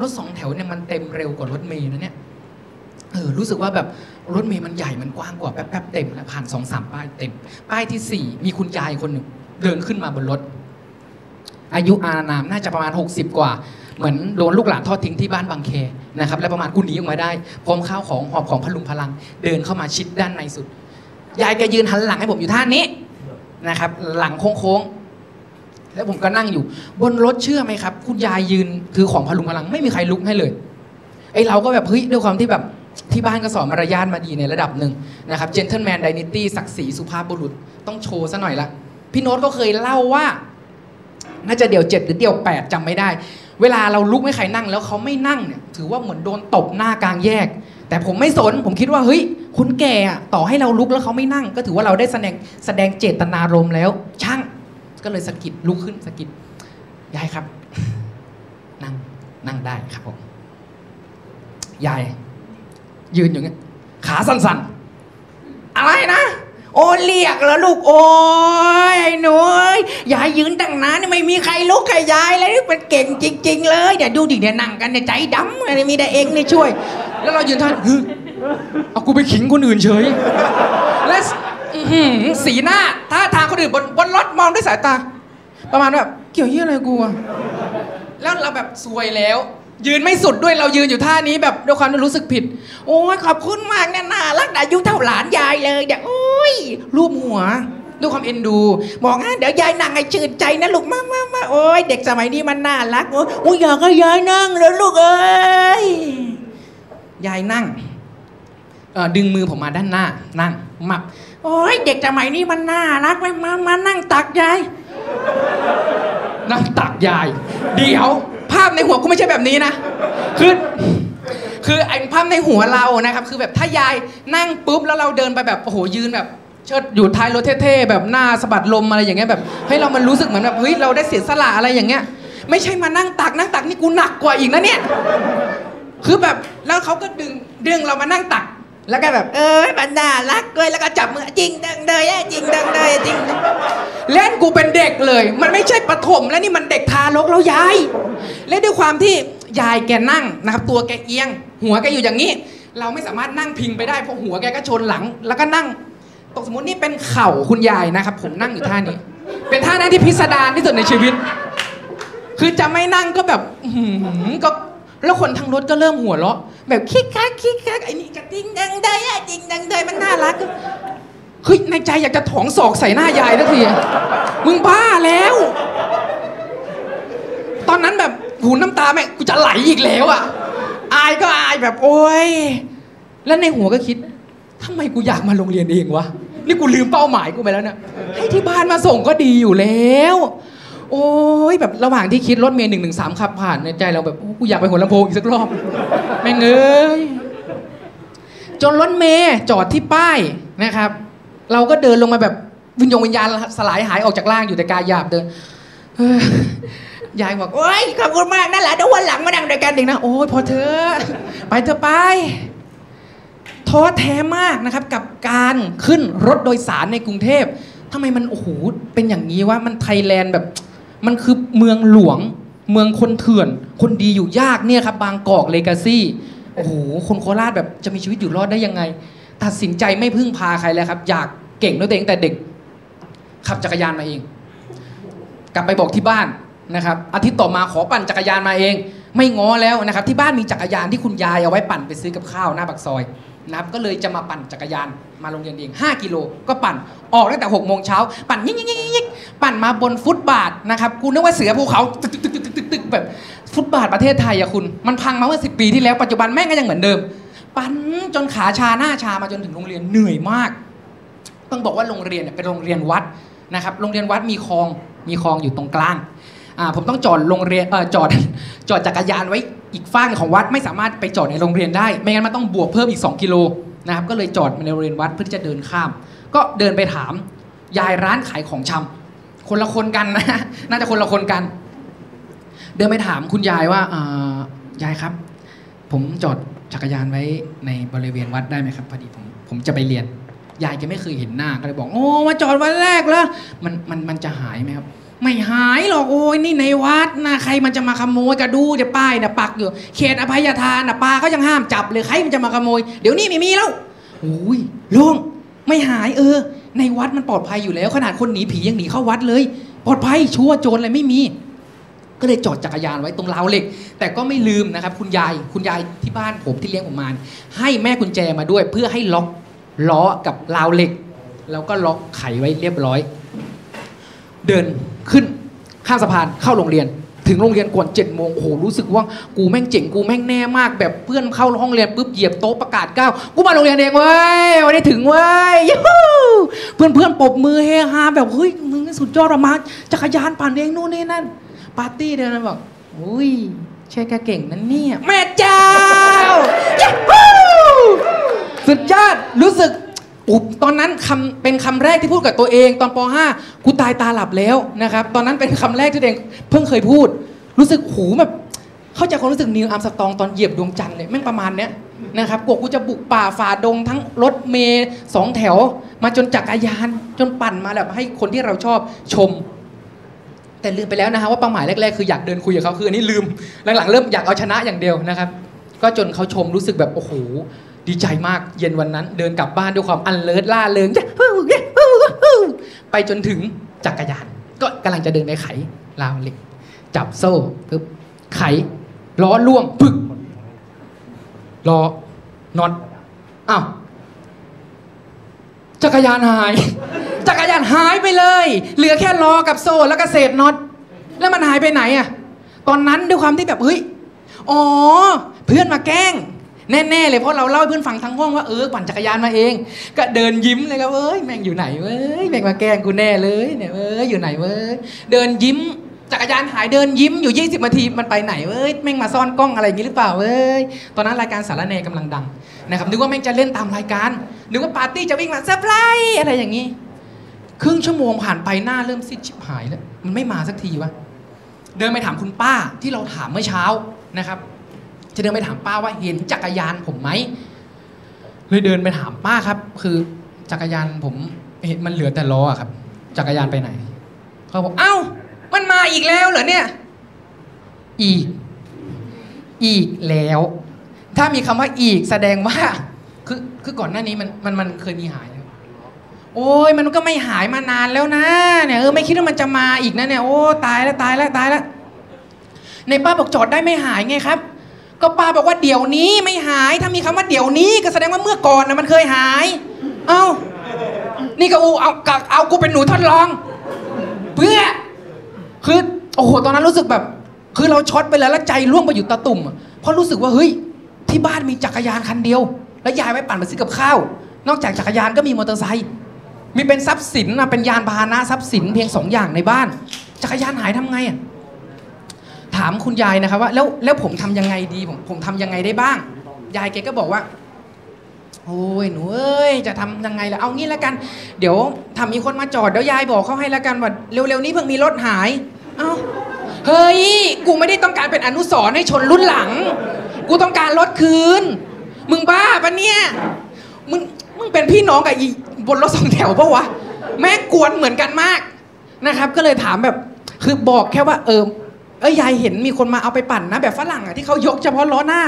รถสองแถวเนี่ยมันเต็มเร็วกว่ารถเมย์นะเนี่ยเออรู้สึกว่าแบบรถเมย์มันใหญ่มันกว้างกว่าแป๊บๆเต็มแล้วผ่านสองสามป้ายเต็ม ป้ายที่สี่มีคุณยายคนหนึ่งเดินขึ้นมาบนรถ อายุอานามน่าจะประมาณ 60 กว่า เหมือนโดนลูกหลานทอดทิ้งที่บ้านบางเคนะครับแล้วประมาณกูหนีออกมาได้ พร้อมข้าวของหอบของพลุงพลัง เดินเข้ามาชิดด้านในสุด ยายแกยืนหันหลังให้ผมอยู่ท่านี้นะครับ หลังโค้งๆ แล้วผมก็นั่งอยู่ บนรถเชื่อไหมครับ คุณยายยืนถือของพลุงพลังไม่มีใครลุกให้เลยไอเราก็แบบเฮ้ยด้วยความที่แบบที่บ้านก็สอนมารยาทมาดีในระดับหนึ่งนะครับ gentleman dignity ศักดิ์ศรีสุภาพบุรุษต้องโชว์ซะหน่อยละพี่โน้ตก็เคยเล่าว่า น่าจะเดี่ยวเจ็ดหรือเดี่ยวแปดจำไม่ได้ เวลาเราลุกไม่ใครนั่ง แล้วเขาไม่นั่งเนี่ยถือว่าเหมือนโดนตบหน้ากลางแยก แต่ผมไม่สน ผมคิดว่าเฮ้ยคุณแก่อะต่อให้เราลุกแล้วเขาไม่นั่ง ก็ถือว่าเราได้แสดงแสดงเจตนารมณ์แล้ว ช่าง ก็เลยสะกิดลุกขึ้นสะกิดยายครับ นั่งนั่งได้ครับผมยาย ยืนอยู่เงี้ยขาสั่นๆ อะไรนะ โอ้เรียกแล้วลูกโอ้ยไอ้หนูเอ้ยยายยืนตั้งนานนี่ไม่มีใครลุกใครยายเลยมันเก่งจริง ๆ เลยเดี๋ยวดูดิเดี๋ยวนั่งกันเนี่ยใจดำเลยมีแต่เองนี่ช่วย แล้วเรายืนท่านเอากูไปขิงคนอื่นเฉยและ สีหน้าท่าทางคนอื่นบนบนรถมองด้วยสายตา ประมาณแบบเกี่ยวเยี่ยอะไรกูอะแล้วเราแบบซวยแล้ว ยืนไม่สุดด้วยเรายืนอยู่ท่านี้แบบด้วยความรู้สึกผิด โอ้ยขอบคุณมากนะน่ารักอายุเท่าหลานยายเลยเดี๋ยวโอ้ยรูปหัวด้วยความเอ็นดู บอกอะเดี๋ยวยายนั่งให้ชื่นใจนะลูกมากมามาโอ้ยเด็กสมัยนี้มันน่ารักโอ้ยอยากให้ยายนั่งเลยลูกเอ้ยยายนั่งดึงมือผมมาด้านหน้านั่งมับ โอ้ยเด็กสมัยนี้มันน่ารักไหมมามานั่งตักยาย นั่งตักยาย เดี๋ยว ภาพในหัวกูไม่ใช่แบบนี้นะ คือ คือไอ้ภาพในหัวเรานะครับ คือแบบถ้ายายนั่งปุ๊บแล้วเราเดินไปแบบโอ้โหยืนแบบเชิดอยู่ท้ายรถเท่ๆแบบหน้าสะบัดลมอะไรอย่างเงี้ยแบบให้เรามันรู้สึกเหมือนแบบเฮ้ยเราได้เสียสละอะไรอย่างเงี้ย ไม่ใช่มานั่งตักนั่งตักนี่กูหนักกว่าอีกนะเนี่ย คือแบบแล้วเขาก็ดึงดึงเรามานั่งตัก แล้วก็แบบเอ้ยมันน่ารักเลยแล้วก็จับมือจริงดังเลยจริงดังเลยจริงเล่นกูเป็นเด็กเลย มันไม่ใช่ปฐมแล้วนี่มันเด็กทารกแล้วยาย และด้วยความที่ยายแกนั่งนะครับ ตัวแกเอียง หัวแกอยู่อย่างนี้ เราไม่สามารถนั่งพิงไปได้เพราะหัวแกก็ชนหลัง แล้วก็นั่งตกสมมตินี่เป็นเข่าคุณยายนะครับ ผมนั่งอยู่ท่านี้ เป็นท่านั่งที่พิสดารที่สุดในชีวิต คือจะไม่นั่งก็แบบก็ แล้วคนทางรถก็เริ่มหัวเราะแบบคิกคักคิกคักไอ้นี่กระติงดังได้อะจริงดังได้มันน่ารักเฮ้ยในใจอยากจะถองศอกใส่หน้ายายทักทีมึงบ้าแล้ว ตอนนั้นแบบหูน้ำตาแม่กูจะไหลอีกแล้วอะอายก็อายแบบโอ๊ยแล้วในหัวก็คิดทำไมกูอยากมาโรงเรียนเองวะนี่กูลืมเป้าหมายกูไปแล้วเนี่ยให้ที่บ้านมาส่งก็ดีอยู่แล้ว โอ้ยแบบระหว่างที่คิดรถเมล์หนึ่งหนึ่งสามขับผ่านในใจเราแบบกูอยากไปหัวลำโพงอีกสักรอบ แม่งเอ้ยจนรถเมย์จอดที่ป้ายนะครับ เราก็เดินลงมาแบบวิญญาณวิญญาณสลายหายออกจากร่างอยู่แต่กายหยาบเดินยายบอกโอ้ยขอบคุณมากนั่นแหละเดี๋ยววันหลังมานั่งด้วยกันอีกนะโอ้ยพอเธอ ไปเธอไปท้อแท้มากนะครับ กับการขึ้นรถโดยสารในกรุงเทพทำไมมันโอ้โหเป็นอย่างนี้ว่ามันไทยแลนด์แบบ มันคือเมืองหลวง เมืองคนเถื่อน คนดีอยู่ยากเนี่ยครับบางกอกเลกาซี่โอ้โหคนโคราชแบบจะมีชีวิตอยู่รอดได้ยังไง ตัดสินใจไม่พึ่งพาใครเลยครับ อยากเก่งด้วยตัวเองแต่เด็ก ขับจักรยานมาเอง กลับไปบอกที่บ้านนะครับอาทิตย์ต่อมาขอปั่นจักรยานมาเอง ไม่ง้อแล้วนะครับ ที่บ้านมีจักรยานที่คุณยายเอาไว้ปั่นไปซื้อกับข้าวหน้าปากซอยนะครับก็เลยจะมาปั่นจักรยาน มาโรงเรียนเอง 5 กิโลก็ปั่นออกตั้งแต่6โมงเช้าปั่นยิกยิกยิกยิกปั่นมาบนฟุตบาทนะครับกูนึกว่าเสือภูเขาตึกตึกตึกตึกตึกแบบฟุตบาทประเทศไทยอะคุณมันพังมาเมื่อสิปีที่แล้วปัจจุบันแม่งก็ยังเหมือนเดิม ปั่นจนขาชาหน้าชามาจนถึงโรงเรียนเหนื่อยมาก ต้องบอกว่าโรงเรียนเนี่ยเป็นโรงเรียนวัดนะครับโรงเรียนวัดมีคลองมีคลองอยู่ตรงกลางผมต้องจอดโรงเรียนจอดจอดจักรยานไว้อีกฝั่งของวัดไม่สามารถไปจอดในโรงเรียนได้ ไม่งั้นมันต้องบวกเพิ่มอีก 2 กิโล นะครับก็เลยจอดในโรงเรียนวัดเพื่อที่จะเดินข้าม ก็เดินไปถาม ยายร้านขายของชำคนละคนกันนะน่าจะคนละคนกัน เดินไปถามคุณยายว่าอ่ายายครับ ผมจอดจักรยานไว้ในบริเวณวัดได้ไหมครับพอดีผมผมจะไปเรียนยายแกไม่เคยเห็นหน้าก็เลยบอกโอ้มาจอดวันแรกแล้วมันมันมันจะหายไหมครับ ไม่หายหรอกโอ้ยนี่ในวัดนะใครมันจะมาขโมยกระดูเดียวป้ายนะปักอยู่เขตอภัยทานนะปลาเขายังห้ามจับเลยใครมันจะมาขโมย เดี๋ยวนี้ไม่มีแล้วโอ้ยโล่งไม่หายเออ ในวัดมันปลอดภัยอยู่แล้ว ขนาดคนหนีผียังหนีเข้าวัดเลย ปลอดภัยชั่วโจรอะไรไม่มี ก็เลยจอดจักรยานไว้ตรงราวเหล็ก แต่ก็ไม่ลืมนะครับ คุณยายคุณยายที่บ้านผมที่เลี้ยงผมมาให้แม่กุญแจมาด้วย เพื่อให้ล็อกล้อกับราวเหล็ก แล้วก็ล็อกไขไว้เรียบร้อย เดิน ขึ้นข้ามสะพานเข้าโรงเรียน ถึงโรงเรียนก่อนเจ็ดโมงโอ้โหรู้สึกว่ากูแม่งเจ๋งกูแม่งแน่มาก แบบเพื่อนเข้าห้องเรียนปุ๊บเหยียบโต๊ะประกาศก้าวกูมาโรงเรียนเองเว้ยวันนี้ถึงเว้ยยูเพื่อนเพื่อนๆปรบมือเฮฮาแบบเฮ้ยมึงสุดยอดอะมาจักรยานปั่นเองนู่นนี่นั่นปาร์ตี้เดินบอกอุ้ยใช่แกเก่งนั่นเนี่ยแม่เจ้ายูสุดยอดรู้สึก ปุ๊บตอนนั้นคำเป็นคำแรกที่พูดกับตัวเอง ตอนป .5 กูตายตาหลับแล้วนะครับตอนนั้นเป็นคำแรกที่เองเพิ่งเคยพูด รู้สึกหูแบบเข้าใจความรู้สึกนิวอัมสตองตอนเหยียบดวงจันทร์เลยแม่งประมาณเนี้ยนะครับกว่ากูจะบุกป่าฝ่าดงทั้งรถเมย์สองแถว มาจนจักรยาน จนปั่นมาแบบให้คนที่เราชอบชม แต่ลืมไปแล้วนะฮะว่าเป้าหมายแรกๆคืออยากเดินคุยกับเขาคืออันนี้ลืมหลังๆเริ่มอยากเอาชนะอย่างเดียวนะครับ ก็จนเขาชมรู้สึกแบบโอ้โห ดีใจมากเย็นวันนั้น เดินกลับบ้านด้วยความอันเลิศล่าเริงยะฮู้ยะฮู้ไปจนถึงจักรยาน ก็กำลังจะเดินไปไขราวเหล็ก จับโซ่ปึ๊บไขล้อล่วงปึ๊กล้อน็อตอ้าวจักรยานหาย จักรยานหายไปเลย เหลือแค่ล้อกับโซ่แล้วก็เศษน็อตแล้วมันหายไปไหนอะตอนนั้นด้วยความที่แบบเฮ้ยอ๋อ เพื่อนมาแกล้ง แน่ๆเลยเพราะเราเล่าให้เพื่อนฟังทั้งห้องว่าเออปั่นจักรยานมาเอง ก็เดินยิ้มเลยครับเอ้ยแม่งอยู่ไหนเว้ยแม่งมาแกล้งกูแน่เลยเนี่ยเว้ยอยู่ไหนเว้ยเดินยิ้มจักรยานหายเดินยิ้มอยู่ 20นาทีมันไปไหนเว้ยแม่งมาซ่อนกล้องอะไรอย่างนี้หรือเปล่าเว้ยตอนนั้นรายการสารแนกำลังดังนะครับนึกว่าแม่งจะเล่นตามรายการนึกว่าปาร์ตี้จะวิ่งมาเซอร์ไพรส์อะไรอย่างนี้ ครึ่งชั่วโมงผ่านไปหน้าเริ่มซีดชิบหายแล้วมันไม่มาสักทีวะเดินไปถามคุณป้าที่เราถามเมื่อเช้านะครับ จะเดินไปถามป้าว่าเห็นจักรยานผมไหมเลยเดินไปถามป้าครับ คือจักรยานผมเห็นมันเหลือแต่ล้ออะครับ จักรยานไปไหนเขาบอกเอ้า มันมาอีกแล้วเหรอเนี่ย อีก อีกแล้ว ถ้ามีคำว่าอีกแสดงว่า คือคือก่อนหน้านี้มันมันมันเคยมีหายโอ้ยมันก็ไม่หายมานานแล้วนะเนี่ยเออไม่คิดว่ามันจะมาอีกนะเนี่ยโอ้ตายแล้วตายแล้วตายแล้วในป้าบอกจอดได้ไม่หายไงครับ ก็ป้าบอกว่าเดี๋ยวนี้ไม่หาย ถ้ามีคำว่าเดี๋ยวนี้ก็แสดงว่าเมื่อก่อนนะมันเคยหาย เอ้า นี่ก็อูเอาเอาเอากูเป็นหนูทดลองเพื่อคือโอ้โหตอนนั้นรู้สึกแบบ คือเราช็อตไปแล้วแล้วใจร่วงไปอยู่ตะตุ่มเพราะรู้สึกว่าเฮ้ยที่บ้านมีจักรยานคันเดียว แล้วยายไว้ปั่นไปซื้อกับข้าวนอกจากจักรยานก็มีมอเตอร์ไซค์มีเป็นทรัพย์สินนะเป็นยานพาหนะทรัพย์สินเพียงสองอย่างในบ้าน จักรยานหายทำไงอะ ถามคุณยายนะครับว่าแล้วแล้วผมทำยังไงดีผมผมทำยังไงได้บ้าง ยายแกก็บอกว่าโอ้ยหนูเอ้ยจะทำยังไงล่ะเอางี้แล้วกัน เดี๋ยวถ้ามีคนมาจอดเดี๋ยวยายบอกเขาให้แล้วกันว่าเร็วๆนี้เพิ่งมีรถหาย เอ้าเฮ้ยกูไม่ได้ต้องการเป็นอนุสรณ์ให้ชนรุ่นหลัง กูต้องการรถคืน มึงบ้าปะเนี่ยมึงมึงเป็นพี่น้องกับอีบนรถสองแถวปะวะแม่กวนเหมือนกันมากนะครับ ก็เลยถามแบบคือบอกแค่ว่าเออ เอ้ยยายเห็นมีคนมาเอาไปปั่นนะ แบบฝรั่งอะที่เขายกเฉพาะล้อหน้า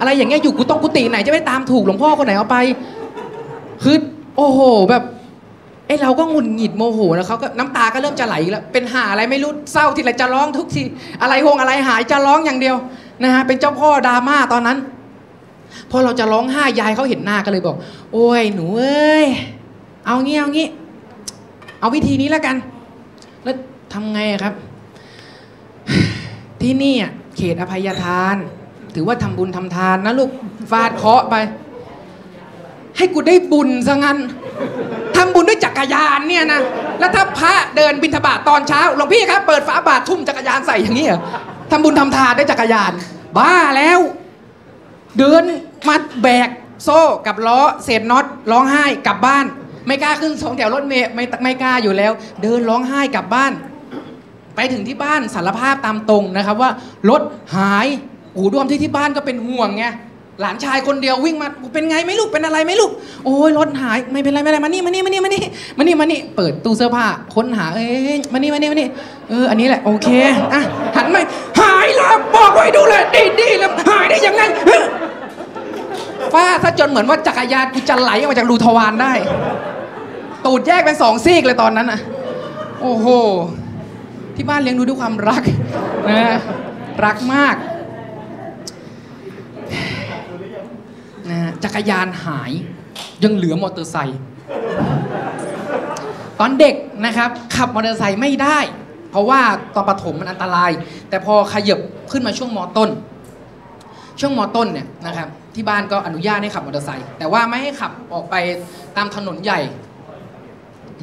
อะไรอย่างเงี้ยอยู่กูต้องกุฏิไหนจะไปตามถูกหลวงพ่อคนไหนเอาไป คือโอ้โหแบบไอ้เราก็หงุนหงิดโมโหแล้วเขาก็น้ำตาก็เริ่มจะไหลแล้วเป็นหาอะไรไม่รู้เศร้าทีไรจะร้องทุกทีอะไรหงอะไรหายจะร้องอย่างเดียวนะฮะเป็นเจ้าพ่อดราม่าตอนนั้นพอเราจะร้องไห้ยายเขาเห็นหน้าก็เลยบอก โอ้ยหนูเอ้ยเอางี้เอางี้ เอาวิธีนี้แล้วกัน แล้วทำไงครับ ที่นี่อะเขตอภัยทาน ถือว่าทำบุญทำทานนะลูกฟาดเคาะไป ให้กูได้บุญซะงั้นทำบุญด้วยจักรยานเนี่ยนะแล้วถ้าพระเดินบิณฑบาตตอนเช้าหลวงพี่ครับเปิดฝาบาททุ่มจักรยานใส่อย่างนี้เหรอทำบุญทำทานด้วยจักรยาน บ้าแล้ว เดินมาแบกโซ่กับล้อเศษน็อตร้องไห้กลับบ้าน ไม่กล้าขึ้นสองแถวรถเมล์ไม่ไม่กล้าอยู่แล้ว เดินร้องไห้กลับบ้าน ไปถึงที่บ้านสารภาพตามตรงนะครับว่ารถหายอู่ดวมที่ที่บ้านก็เป็นห่วงไงหลานชายคนเดียววิ่งมาเป็นไงไม่ลูกเป็นอะไรไม่ลูกโอ้ยรถหายไม่เป็นไรไม่เป็นไรมานี่มานี่มานี่มานี่มานี่มานี่เปิดตู้เสื้อผ้าค้นหาเอ้ยมานี่มานี่มานี่เอออันนี้แหละโอเคอะหันไปหายแล้วบอกไว้ดูเลยดีดีแล้วหายได้ยังไงเฮ้ยฟาดซะจนเหมือนว่าจักรยานกูจะไหลออกมาจากรูทวารได้ ตูดแยกเป็นสองซีกเลยตอนนั้นอะโอ้โห ที่บ้านเลี้ยงดูด้วยความรักนะรักมากนะจักรยานหายยังเหลือมอเตอร์ไซค์ตอนเด็กนะครับขับมอเตอร์ไซค์ไม่ได้ เพราะว่าตอนประถมมันอันตราย แต่พอขยับขึ้นมาช่วงมต้น ช่วงมต้นเนี่ยนะครับที่บ้านก็อนุญาตให้ขับมอเตอร์ไซค์แต่ว่าไม่ให้ขับออกไปตามถนนใหญ่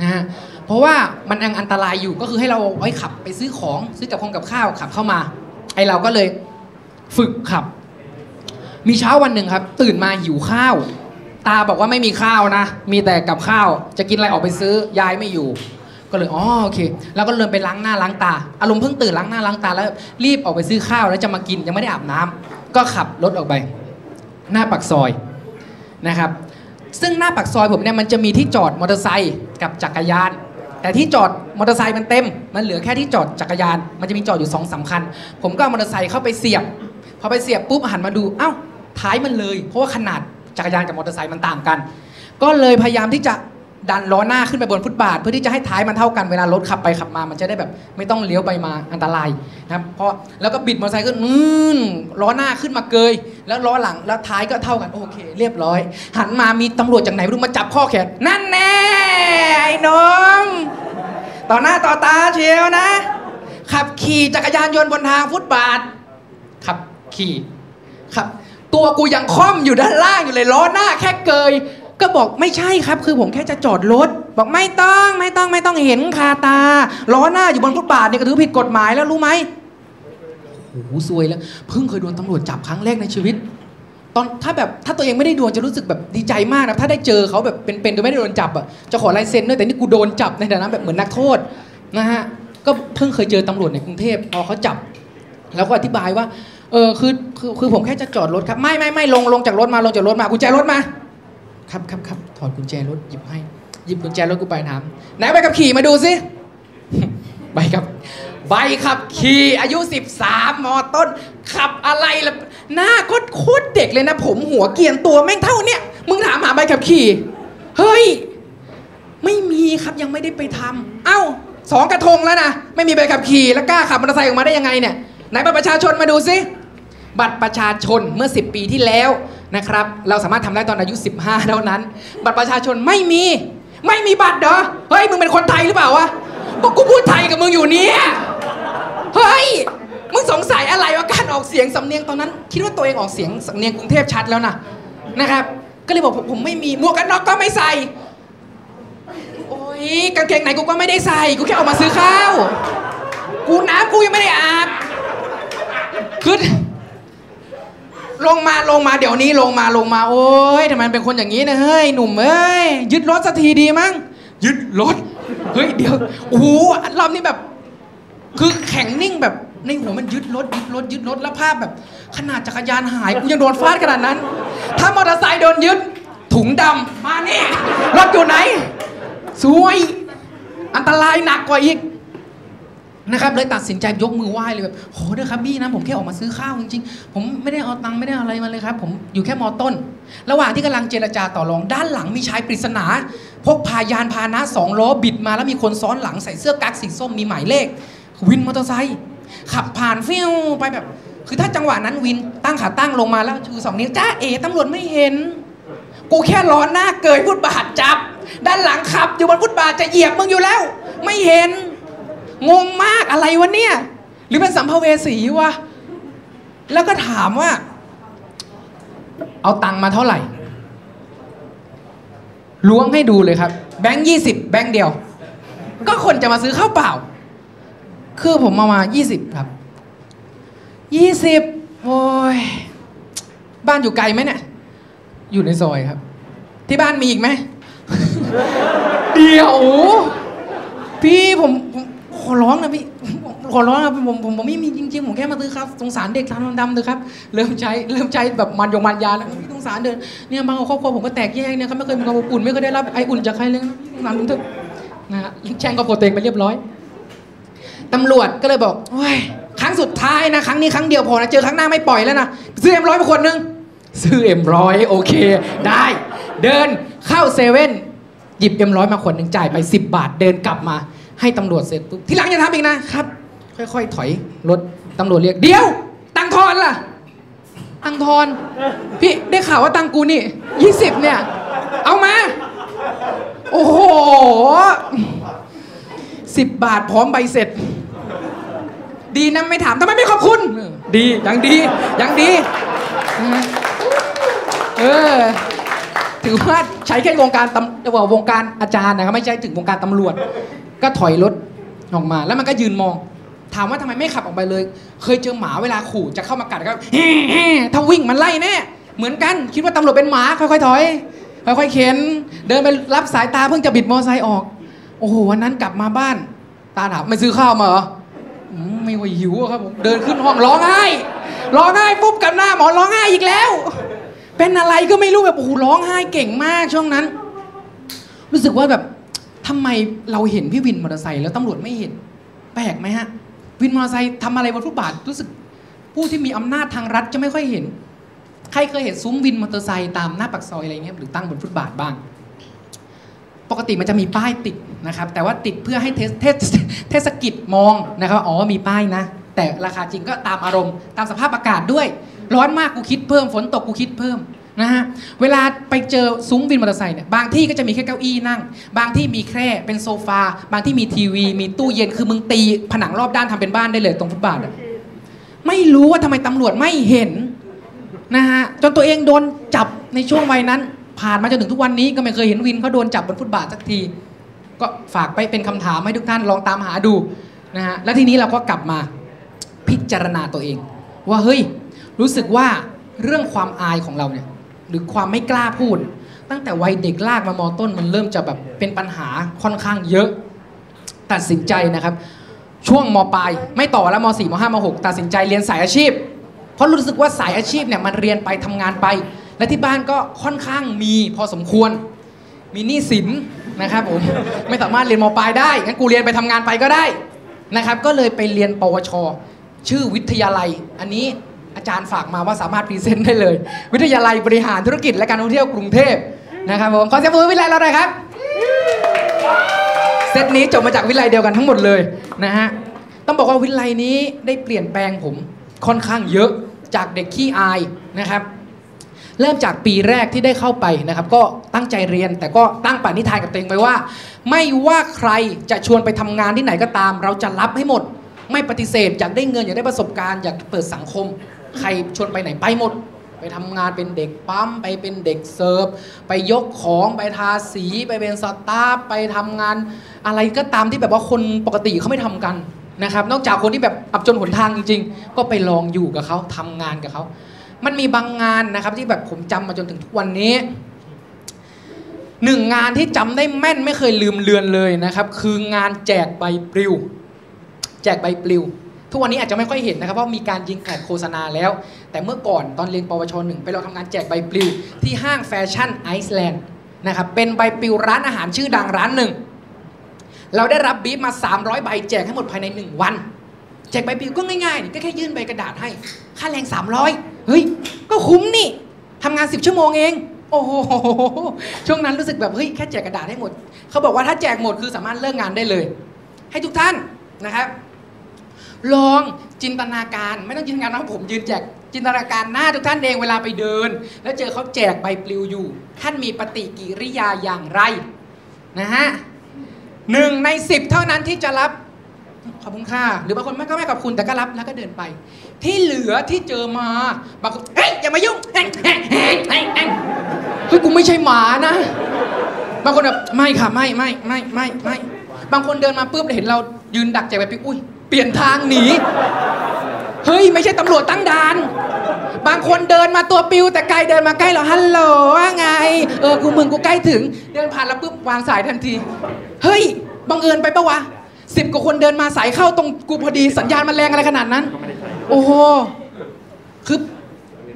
นะฮะ เพราะว่ามันยังอันตรายอยู่ก็คือให้เราไว้ขับไปซื้อของซื้อกับขงกับข้าวขับเข้ามา ไอเราก็เลยฝึกขับ มีเช้าวันหนึ่งครับ ตื่นมาหิวข้าว ตาบอกว่าไม่มีข้าวนะ มีแต่กับข้าว จะกินอะไรออกไปซื้อยายไม่อยู่ ก็เลยอ๋อโอเค แล้วก็เริ่มไปล้างหน้าล้างตา อารมณ์เพิ่งตื่นล้างหน้าล้างตาแล้วรีบออกไปซื้อข้าวแล้วจะมากินยังไม่ได้อาบน้ำก็ขับรถออกไป หน้าปากซอยนะครับซึ่งหน้าปากซอยผมเนี่ยมันจะมีที่จอดมอเตอร์ไซค์กับจักรยาน แต่ที่จอดมอเตอร์ไซค์มันเต็ม มันเหลือแค่ที่จอดจักรยาน มันจะมีจอดอยู่สองสามคัญ ผมก็เอามอเตอร์ไซค์เข้าไปเสียบ พอไปเสียบปุ๊บหันมาดู เอ้า ท้ายมันเลย เพราะว่าขนาดจักรยานกับมอเตอร์ไซค์มันต่างกัน ก็เลยพยายามที่จะ ดันล้อหน้าขึ้นไปบนฟุตบาท เพื่อที่จะให้ท้ายมันเท่ากันเวลารถขับไปขับมา มันจะได้แบบไม่ต้องเลี้ยวไปมาอันตรายนะครับเพราะแล้วก็บิดมอเตอร์ไซค์ขึ้นอืนล้อหน้าขึ้นมาเกย แล้วล้อหลังแล้วท้ายก็เท่ากันโอเค เรียบร้อย หันมามีตำรวจจากไหนไม่รู้มาจับข้อแขนนั่นแน่ไอ้หน้องต่อหน้าต่อตาเชียวนะ ขับขี่จักรยานยนต์บนทางฟุตบาทขับขี่ครับ ตัวกูยังค่อมอยู่ด้านล่างอยู่เลยล้อหน้าแค่เกย ก็บอกไม่ใช่ครับ คือผมแค่จะจอดรถ บอกไม่ต้องไม่ต้องไม่ต้องเห็นคาตา ล้อหน้าอยู่บนฟุตบาทเนี่ยก็ถือผิดกฎหมายแล้วรู้ไหมโอ้โหซวยแล้วเพิ่งเคยโดนตำรวจจับครั้งแรกในชีวิต ตอนถ้าแบบถ้าตัวเองไม่ได้โดนจะรู้สึกแบบดีใจมากนะถ้าได้เจอเขาแบบเป็นๆโดยไม่ได้โดนจับอะจะขอลายเซ็นด้วยแต่นี่กูโดนจับในฐานะแบบเหมือนนักโทษนะฮะก็เพิ่งเคยเจอตำรวจในกรุงเทพพอเขาจับ แล้วก็อธิบายว่าเออคือคือคือผมแค่จะจอดรถครับไม่ไม่ไม่ลงลงจากรถมาลงจากรถมากุญแจรถมา ครับครับครับถอดกุญแจรถหยิบให้ หยิบกุญแจรถกูไปถามไหนใบขับขี่มาดูสิใบขับใบขับขี่อายุ 13มอต้น ขับอะไรล่ะหน้าโคตรโคตรเด็กเลยนะ ผมหัวเกียนตัวแม่งเท่าเนี้ยมึงถามหาใบขับขี่ เฮ้ย ไม่มีครับยังไม่ได้ไปทำเอ้าสองกระทงแล้วนะ ไม่มีใบขับขี่แล้วกล้าขับมอเตอร์ไซค์ออกมาได้ยังไงเนี่ยไหนบัตรประชาชนมาดูสิบัตรประชาชนเมื่อ 10 ปีที่แล้ว นะครับ เราสามารถทำได้ตอนอายุ 15 เท่านั้น บัตรประชาชนไม่มี ไม่มีบัตรเหรอ เฮ้ย มึงเป็นคนไทยหรือเปล่าวะก็กูพูดไทยกับมึงอยู่เนี่ยเฮ้ย มึงสงสัยอะไรว่าการออกเสียงสำเนียงตอนนั้น คิดว่าตัวเองออกเสียงสำเนียงกรุงเทพชัดแล้วนะนะครับ ก็เลยบอกผมผมไม่มีหมวกกันน็อกก็ไม่ใส่ โอ้ยกางเกงไหนกูก็ไม่ได้ใส่ กูแค่ออกมาซื้อข้าว กูน้ำกูยังไม่ได้อาบขึ้น ลงมาลงมาเดี๋ยวนี้ลงมาลงมา โอ้ยทำไมเป็นคนอย่างนี้นะเฮ้ยหนุ่มเอ้ยยึดรถสักทีดีมั้งยึดรถเฮ้ยเดี๋ยวโอ้โหรอบนี้แบบ คือแข็งนิ่งแบบในหัวมันยึดรถยึดรถยึดรถแล้วภาพแบบ ขนาดจักรยานหายกูยังโดนฟาดขนาดนั้น ถ้ามอเตอร์ไซค์โดนยึด ถุงดำมานี่รถอยู่ไหน สวย อันตรายหนักกว่าอีก นะครับเลยตัดสินใจยกมือไหว้เลยแบบโหเด้อครับพี่นะผมแค่ออกมาซื้อข้าวจริงๆ ผมไม่ได้เอาตังค์ไม่ได้อะไรมาเลยครับผมอยู่แค่มอต้น ระหว่างที่กำลังเจรจาต่อรองด้านหลังมีชายปริศนาพกพายานพาหนะสองล้อบิดมาแล้วมีคนซ้อนหลังใส่เสื้อกั๊กสีส้มมีหมายเลข วินมอเตอร์ไซค์ขับผ่านฟิวไปแบบ คือถ้าจังหวะนั้นวินตั้งขาตั้งลงมาแล้วชูสองนิ้วจ้าเอ๋ตำรวจไม่เห็น กูแค่ล้อหน้าเกยฟุตบาทจับ ด้านหลังขับอยู่บนฟุตบาทจะเหยียบมึงอยู่แล้ว ไม่เห็น งงมากอะไรวะเนี่ย หรือเป็นสัมภเวสีวะ แล้วก็ถามว่า เอาตังค์มาเท่าไหร่ล้วงให้ดูเลยครับ แบงค์ยี่สิบแบงค์เดียว ก็คนจะมาซื้อข้าวเปล่า คือผมมามายี่สิบครับยี่สิบโอ้ย บ้านอยู่ไกลไหมเนี่ย อยู่ในซอยครับ ที่บ้านมีอีกไหม เดี๋ยว พี่ผมผม ขอร้องนะพี่ขอร้องนะผมผมผมไม่มีจริงๆผมแค่มาซื้อครับสงสารเด็กทำดำๆเถอะครับเริ่มใจเริ่มใจแบบมันยงมันยาแล้วพี่สงสารเดินเนี่ยบางครอบครัวผมก็แตกแยกเนี่ยเขาไม่เคยมีความอบอุ่นไม่เคยได้รับไออุ่นจากใครเลยนะพี่สงสารผมเถอะนะฮะแช่งครอบครัวตัวเองไปเรียบร้อยตำรวจก็เลยบอกโอ้ยครั้งสุดท้ายนะครั้งนี้ครั้งเดียวพอนะเจอครั้งหน้าไม่ปล่อยแล้วนะซื้อเอ็มร้อยมาขวดนึงซื้อเอ็มร้อยโอเค ได้ เดินเข้าเซเว่นหยิบเอ็มร้อยมาขวดหนึ่งจ่ายไป 10 บาทเดินกลับมา ให้ตำรวจเสร็จปุ๊บทีหลังอย่าทำอีกนะครับ ค่อยๆ ถอยรถตำรวจเรียกเดี๋ยว ตังค์ทอนล่ะ ตังค์ทอน พี่ได้ข่าวว่าตังค์กูนี่ยี่สิบเนี่ย เอามา โอ้โหสิบบาทพร้อมใบเสร็จ ดีนะไม่ถามทำไมไม่ขอบคุณเออดียังดียังดีนะฮะเออถือว่าใช้แค่วงการตำว่าวงการอาจารย์นะครับไม่ใช่ถึงวงการตำรวจ ก็ถอยรถออกมา แล้วมันก็ยืนมอง ถามว่าทำไมไม่ขับออกไปเลย เคยเจอหมาเวลาขู่จะเข้ามากัดก็เฮ้ถ้าวิ่งมันไล่แน่เหมือนกันคิดว่าตำรวจเป็นหมาค่อยๆถอยค่อยๆเข็น เดินไปรับสายตาเพิ่งจะบิดมอเตอร์ไซค์ออก โอ้โหวันนั้นกลับมาบ้าน ตาถามไม่ซื้อข้าวมาเหรอไม่ว่าหิวอะครับผมเดินขึ้นห้องร้องไห้ร้องไห้ปุ๊บกับหน้าหมอร้องไห้อีกแล้ว เป็นอะไรก็ไม่รู้แบบโอ้โหร้องไห้เก่งมากช่วงนั้น รู้สึกว่าแบบ ทำไมเราเห็นพี่วินมอเตอร์ไซค์แล้วตำรวจไม่เห็น แปลกไหมฮะ วินมอเตอร์ไซค์ทำอะไรบนฟุตบาทรู้สึก ผู้ที่มีอำนาจทางรัฐจะไม่ค่อยเห็น ใครเคยเห็นซุ้มวินมอเตอร์ไซค์ตามหน้าปากซอยอะไรเงี้ยหรือตั้งบนฟุตบาทบ้าง ปกติมันจะมีป้ายติดนะครับ แต่ว่าติดเพื่อให้เทศเทศเทศกิจมองนะครับอ๋อมีป้ายนะ แต่ราคาจริงก็ตามอารมณ์ตามสภาพอากาศด้วย ร้อนมากกูคิดเพิ่มฝนตกกูคิดเพิ่ม นะฮะเวลาไปเจอซุ้มวินมอเตอร์ไซค์เนี่ยบางที่ก็จะมีแค่เก้าอี้นั่ง บางที่มีแคร่เป็นโซฟา บางที่มีทีวี มีตู้เย็นคือมึงตีผนังรอบด้านทำเป็นบ้านได้เลยตรงฟุตบาทอะไม่รู้ว่าทำไมตำรวจไม่เห็นนะฮะจนตัวเองโดนจับในช่วงวัยนั้น ผ่านมาจนถึงทุกวันนี้ก็ไม่เคยเห็นวินเขาโดนจับบนฟุตบาทสักที ก็ฝากไปเป็นคำถามให้ทุกท่านลองตามหาดูนะฮะแล้วทีนี้เราก็กลับมาพิจารณาตัวเอง ว่าเฮ้ยรู้สึกว่าเรื่องความอายของเราเนี่ย หรือความไม่กล้าพูด ตั้งแต่วัยเด็กลากมามอต้นมันเริ่มจะแบบเป็นปัญหาค่อนข้างเยอะ ตัดสินใจนะครับ ช่วงมปลายไม่ต่อแล้วม4ม5ม6ตัดสินใจเรียนสายอาชีพ เพราะรู้สึกว่าสายอาชีพเนี่ยมันเรียนไปทำงานไป และที่บ้านก็ค่อนข้างมีพอสมควร มีหนี้สินนะครับผมไม่สามารถเรียนมปลายได้งั้นกูเรียนไปทำงานไปก็ได้นะครับ ก็เลยไปเรียนปวช ชื่อวิทยาลัย อันนี้ อาจารย์ฝากมาว่าสามารถพรีเซนต์ได้เลย วิทยาลัยบริหารธุรกิจและการท่องเที่ยวกรุงเทพนะครับผมขอเสียงปรบมือวิทยาลัยเราหน่อยครับเซตนี้จบมาจากวิทยาลัยเดียวกันทั้งหมดเลยนะฮะต้องบอกว่าวิทยาลัยนี้ได้เปลี่ยนแปลงผมค่อนข้างเยอะจากเด็กขี้อายนะครับเริ่มจากปีแรกที่ได้เข้าไปนะครับ ก็ตั้งใจเรียนแต่ก็ตั้งปณิธานกับตัวเองไปว่า ไม่ว่าใครจะชวนไปทำงานที่ไหนก็ตาม เราจะรับให้หมด ไม่ปฏิเสธอยากได้เงินอยากได้ประสบการณ์อยากเปิดสังคม ใครชวนไปไหนไปหมด ไปทำงานเป็นเด็กปั๊มไปเป็นเด็กเสิร์ฟไปยกของไปทาสีไปเป็นสตาฟไปทำงาน อะไรก็ตามที่แบบว่าคนปกติเขาไม่ทำกันนะครับ นอกจากคนที่แบบอับจนหนทางจริง ๆ ก็ไปลองอยู่กับเขาทำงานกับเขามันมีบางงานนะครับที่แบบผมจำมาจนถึงทุกวันนี้หนึ่งงานที่จำได้แม่นไม่เคยลืมเลือนเลยนะครับ คืองานแจกใบปลิว แจกใบปลิว ทุกวันนี้อาจจะไม่ค่อยเห็นนะครับเพราะมีการยิงแอดโฆษณาแล้ว แต่เมื่อก่อนตอนเรียนปวชหนึ่งไปเราทำงานแจกใบปลิวที่ห้างแฟชั่นไอซ์แลนด์นะครับเป็นใบปลิวร้านอาหารชื่อดังร้านหนึ่งเราได้รับบีฟมา 300 ใบแจกให้หมดภายใน 1 วัน แจกใบปลิวก็ง่ายๆนี่ก็แค่ยื่นใบกระดาษให้ ค่าแรง 300 เฮ้ย ก็คุ้มนี่ทำงาน 10 ชั่วโมงเอง โอ้โห ช่วงนั้นรู้สึกแบบ เฮ้ย แค่แจกกระดาษให้หมด เขาบอกว่าถ้าแจกหมดคือสามารถเลิกงานได้เลย ให้ทุกท่านนะครับ ลองจินตนาการไม่ต้องจินตนาการว่าผมยืนแจกจินตนาการหน้าทุกท่านเองเวลาไปเดิน แล้วเจอเขาแจกใบปลิวอยู่ ท่านมีปฏิกิริยาอย่างไรนะฮะหนึ่งในสิบเท่านั้นที่จะรับขอบคุณค่ะหรือบางคนไม่ก็ไม่ขอบคุณแต่ก็รับแล้วก็เดินไป ที่เหลือที่เจอมาบางคนเฮ้ยอย่ามายุ่งเฮ้ยเฮ้ยเฮ้ยเฮ้ยเฮ้ยกูไม่ใช่หมานะ บางคนแบบไม่ค่ะไม่ไม่ไม่ไม่ไม่บางคนเดินมาปุ๊บเห็นเรายืนดักแจกไปปิ๊บอุ้ย ลี่ยนทางหนี เฮ้ย ไม่ใช่ตำรวจตั้งด่าน บางคนเดินมาตัวปิว แต่ไกลเดินมาใกล้เราฮัลโหลว่าไง เออ กูมึงกูใกล้ถึง เดินผ่านแล้วปุ๊บวางสายทันที เฮ้ย บังเอิญไปปะวะสิบกว่าคนเดินมาสายเข้าตรงกูพอดีสัญญาณมันแรงอะไรขนาดนั้น โอ้โห คือ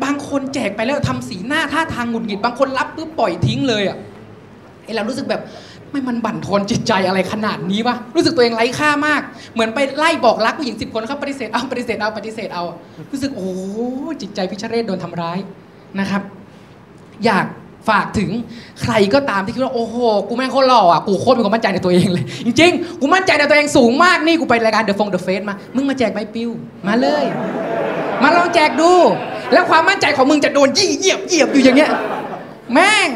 บางคนแจกไปแล้วทำสีหน้าท่าทางหงุดหงิด บางคนรับปุ๊บปล่อยทิ้งเลยอะไอเรารู้สึกแบบ ไม่มันบั่นทอนจิตใจอะไรขนาดนี้วะรู้สึกตัวเองไร้ค่ามาก เหมือนไปไล่บอกรักผู้หญิงสิบคนเขาปฏิเสธเอาปฏิเสธเอาปฏิเสธเอา รู้สึกโอ้โหจิตใจพิชเรศโดนทำร้ายนะครับ อยากฝากถึงใครก็ตามที่คิดว่าโอ้โหกูแม่งโคตรหล่ออะกูโคตรมีความมั่นใจในตัวเองเลย จริงๆ กูมั่นใจในตัวเองสูงมากนี่กูไปรายการ The Fong The Face มา มึงมาแจกใบปลิวมาเลย มาลองแจกดู แล้วความมั่นใจของมึงจะโดนยี่เหยียบเหยียบอยู่อย่างเงี้ยแม่ง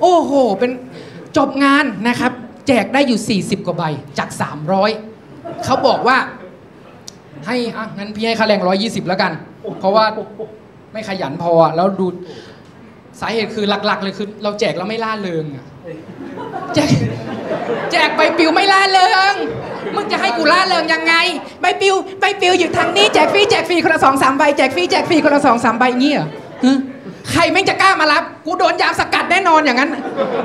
โอ้โห เป็น จบงานนะครับ แจกได้อยู่ 40 กว่าใบจาก 300 เขาบอกว่า ให้อะงั้นพี่ให้ค่าแรง 120 แล้วกัน เพราะว่าไม่ขยันพอแล้วดูสาเหตุคือหลัก ๆ เลยคือเราแจกแล้วไม่ล่าเริงอะแจกแจกใบปลิวไม่ล่าเริง มึงจะให้กูล่าเริงยังไง ใบปลิวใบปลิวอยู่ทางนี้แจกฟรีแจกฟรีคนละสองสามใบแจกฟรีแจกฟรีคนละสองสามใบเงี้ยเหรอฮะ ใครแม่งจะกล้ามารับ กูโดนยามสกัดแน่นอนอย่างนั้น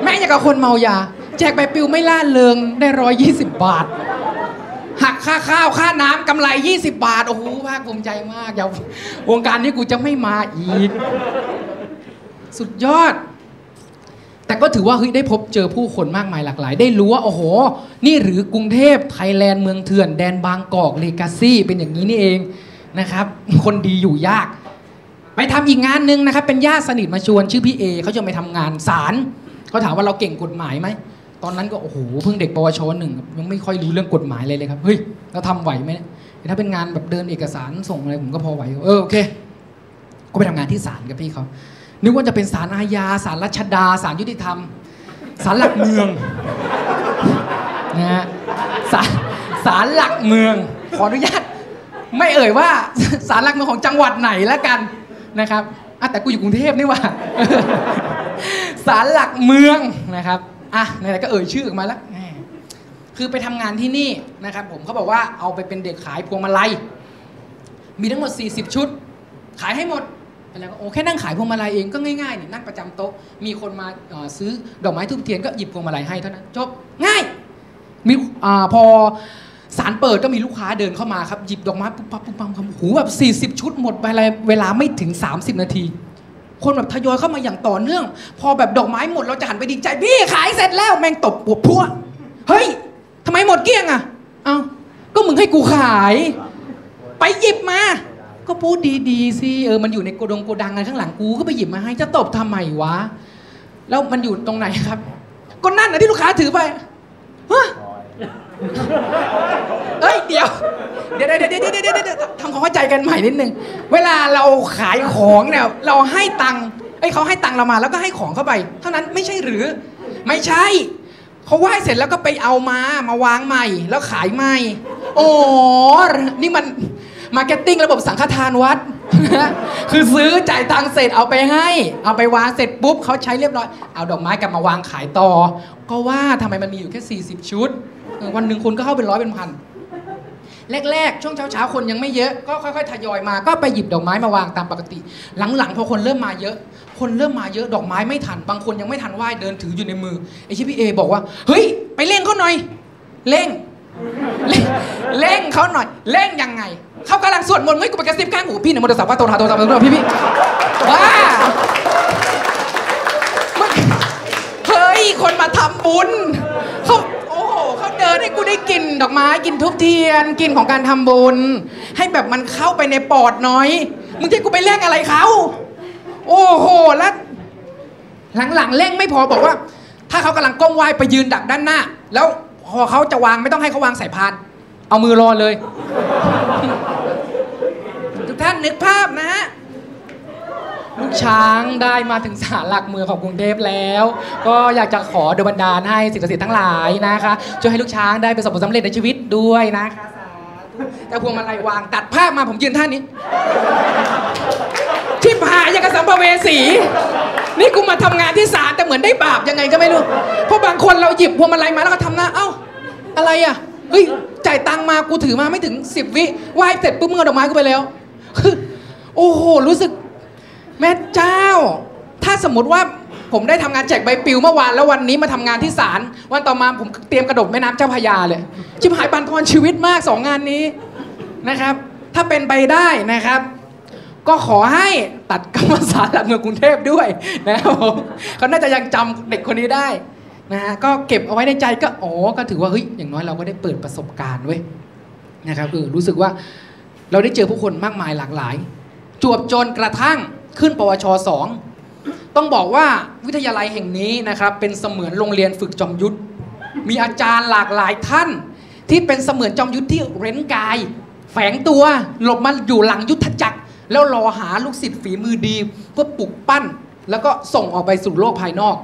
แม่งอย่างกับคนเมายา แจกใบปลิวไม่ล่าเริงได้ร้อยยี่สิบบาท หักค่าข้าวค่าน้ำกำไร 20 บาท โอ้โหภาคภูมิใจมากอย่าวงการนี้กูจะไม่มาอีก สุดยอด แต่ก็ถือว่าเฮ้ยได้พบเจอผู้คนมากมายหลากหลาย ได้รู้ว่าโอ้โห นี่หรือกรุงเทพไทยแลนด์เมืองเถื่อนแดนบางกอกเลกาซี่เป็นอย่างนี้นี่เองนะครับ คนดีอยู่ยาก ไปทำอีกงานหนึ่งนะครับเป็นญาติสนิทมาชวนชื่อพี่เอเขาจะไปทำงานศาลเขาถามว่าเราเก่งกฎหมายไหมตอนนั้นก็โอ้โหเพิ่งเด็กปวชหนึ่งยังไม่ค่อยรู้เรื่องกฎหมายเลยเลยครับเฮ้ยเราทำไหวไหมถ้าเป็นงานแบบเดินเอกสารส่งอะไรผมก็พอไหวเออโอเคก็ไปทำงานที่ศาลกับพี่เขานึกว่าจะเป็นศาลอาญาศาลรัชดาศาลยุติธรรมศาลหลักเมืองนะฮะศาลศาลหลักเมือง ขออนุญาตไม่เอ่ยว่าศาลหลักเมืองของจังหวัดไหนแล้วกัน นะครับอะแต่กูอยู่กรุงเทพนี่ว่าศาลหลักเมืองนะครับอะไหนๆก็เอ่ยชื่อออกมาแล้วคือไปทำงานที่นี่นะครับ ผมเขาบอกว่าเอาไปเป็นเด็กขายพวงมาลัย มีทั้งหมด 40 ชุด ขายให้หมดไปแล้วก็โอ้แค่นั่งขายพวงมาลัยเองก็ง่ายๆนี่นั่งประจำโต๊ะ มีคนมาซื้อดอกไม้ทูบเทียนก็หยิบพวงมาลัยให้เท่านั้นจบง่ายมีอาพอ สารเปิดก็มีลูกค้าเดินเข้ามาครับ หยิบดอกไม้ปุ๊บปั๊บปุ๊บปั๊บครับหูแบบ 40 ชุดหมดไปอะไรเวลาไม่ถึง 30 นาที คนแบบทยอยเข้ามาอย่างต่อเนื่อง พอแบบดอกไม้หมดเราจะหันไปดีใจพี่ขายเสร็จแล้วแม่งตบปวดพัวเฮ้ยทำไมหมดเกลี้ยงอะเอ้าก็มึงให้กูขาย ไปหยิบมา ก็พูดดีๆสิเออมันอยู่ในโกดงโกดังอะไรข้างหลังกูก็ไปหยิบมาให้จะตบทำไมวะ แล้วมันอยู่ตรงไหนครับ ก็นั่นนะที่ลูกค้าถือไปฮะ เดี๋ยวเดี๋ยวเดี๋ยวเดี๋ยวเดี๋ยวเดี๋ยวทำความเข้าใจกันใหม่นิดนึง เวลาเราขายของเนี่ยเราให้ตังค์ไอ้เขาให้ตังค์เรามาแล้วก็ให้ของเข้าไป เท่านั้นไม่ใช่หรือ ไม่ใช่เขาไหว้เสร็จแล้วก็ไปเอามามาวางใหม่ แล้วขายใหม่โอ้นี่มัน marketing ระบบสังฆทานวัด คือซื้อจ่ายตังค์เสร็จเอาไปให้ เอาไปวางเสร็จปุ๊บเขาใช้เรียบร้อย เอาดอกไม้กลับมาวางขายต่อ ก็ว่าทำไมมันมีอยู่แค่ 40 ชุด วันหนึ่งคนก็เข้าเป็นร้อยเป็นพัน แรกๆ ช่วงเช้าๆ คนยังไม่เยอะ ก็ค่อยๆ ทยอยมา ก็ไปหยิบดอกไม้มาวางตามปกติ หลังๆ พอคนเริ่มมาเยอะ คนเริ่มมาเยอะ ดอกไม้ไม่ทัน บางคนยังไม่ทันไหว้ เดินถืออยู่ในมือ ไอ้ชิพี่เอบอกว่า เฮ้ย ไปเร่งเขาหน่อย เร่ง เร่งเขาหน่อย เร่งยังไง เขากำลังสวดมนต์เฮ้ยกูไปกระซิบข้างหูพี่เนะโมตัสสะพระโตทาโตสัมมาสัพทธพี่พี่ว้าเฮ้ย คนมาทำบุญ เดินให้กูได้กลิ่นดอกไม้กลิ่นทุบเทียนกลิ่นของการทำบุญ ให้แบบมันเข้าไปในปอดน้อย มึงจะให้กูไปเร่งอะไรเขา โอ้โหแล้วหลังๆเร่งไม่พอบอกว่า ถ้าเขากำลังก้มไหวไปยืนดักด้านหน้า แล้วพอเขาจะวางไม่ต้องให้เขาวางใส่พาน เอามือรอเลย ทุกท่านนึกภาพนะฮะ ลูกช้างได้มาถึงศาลหลักเมืองของกรุงเทพแล้ว ก็อยากจะขอดลบันดาลให้สิ่งศักดิ์สิทธิ์ทั้งหลายนะคะช่วยให้ลูกช้างได้ประสบผลสำเร็จในชีวิตด้วยนะคะแต่พวงมาลัยวางตัดภาพมาผมยืนท่านี้ที่พายยังกับสัมภเวสี นี่กูมาทำงานที่ศาลแต่เหมือนได้บาปยังไงก็ไม่รู้ เพราะบางคนเราหยิบพวงมาลัยมาแล้วก็ทำหน้าเอ้า อะไรอะเฮ้ยจ่ายตังค์มากูถือมาไม่ถึง10วิไหว้เสร็จปุ๊บมึงเอาดอกไม้กูไปแล้วคือโอ้โห รู้สึก แม่เจ้า ถ้าสมมติว่าผมได้ทำงานแจกใบปลิวเมื่อวานแล้ววันนี้มาทำงานที่ศาลวันต่อมาผมเตรียมกระโดดแม่น้ำเจ้าพยาเลย ชิบหายบันทอนชีวิตมากสองงานนี้นะครับ ถ้าเป็นไปได้นะครับ ก็ขอให้ตัดกรรมศาสตร์หลักเมืองกรุงเทพด้วยนะครับผมเขาน่าจะยังจำเด็กคนนี้ได้นะฮะก็เก็บเอาไว้ในใจก็อ๋อก็ถือว่าเฮ้ยอย่างน้อยเราก็ได้เปิดประสบการณ์เว้ยนะครับเออรู้สึกว่าเราได้เจอผู้คนมากมายหลากหลาย จวบจนกระทั่ง ขึ้นปวชสองต้องบอกว่าวิทยาลัยแห่งนี้นะครับเป็นเสมือนโรงเรียนฝึกจอมยุทธมีอาจารย์หลากหลายท่าน ที่เป็นเสมือนจอมยุทธที่เร้นกาย แฝงตัวหลบมาอยู่หลังยุทธจักร แล้วรอหาลูกศิษย์ฝีมือดีเพื่อปลุกปั้น แล้วก็ส่งออกไปสู่โลกภายนอก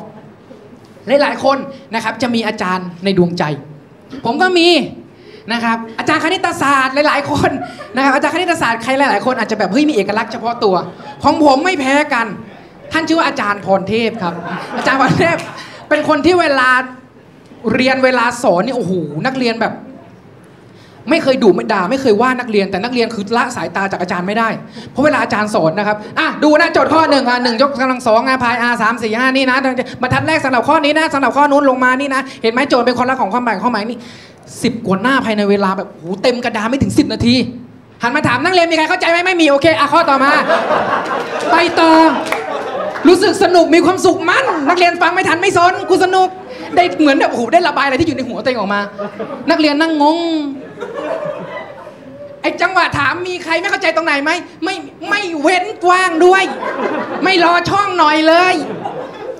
หลายๆคนนะครับจะมีอาจารย์ในดวงใจ ผมก็มี นะครับอาจารย์คณิตศาสตร์หลาย ๆ คนนะครับอาจารย์คณิตศาสตร์ใครหลาย ๆ คนอาจจะแบบเฮ้ยมีเอกลักษณ์เฉพาะตัว ของผมไม่แพ้กัน ท่านชื่อว่าอาจารย์พรเทพครับ อาจารย์พรเทพเป็นคนที่เวลาเรียนเวลาสอนนี่โอ้โหนักเรียนแบบ ไม่เคยดุไม่ด่าไม่เคยว่านักเรียนแต่นักเรียนคือละสายตาจากอาจารย์ไม่ได้ เพราะเวลาอาจารย์สอนนะครับอะดูนะโจทย์ข้อหนึ่งอะหนึ่งยกกำลังสองอะพายอาสามสี่ห้านี่นะบรรทัดแรกสำหรับข้อนี้นะสำหรับข้อนู้นลงมานี่นะ เห็นไหมโจทย์เป็นคนละของความหมายข้อหมายนี่สิบกว่าหน้าภายในเวลาแบบโหเต็มกระดานไม่ถึง10นาทีหันมาถามนักเรียนมีใครเข้าใจไหมไม่มีโอเคอะข้อต่อมา ไปต่อ รู้สึกสนุกมีความสุขมั่นนักเรียนฟังไม่ทันไม่สนกูสนุกได้เหมือนแบบโอ้โหได้ระบายอะไรที่อยู่ในหัวตัวเองออกมา นักเรียนนั่งงง ไอ้จังหวะถามมีใครไม่เข้าใจตรงไหนไหมไม่ไม่เว้นกว้างด้วย ไม่รอช่องหน่อยเลย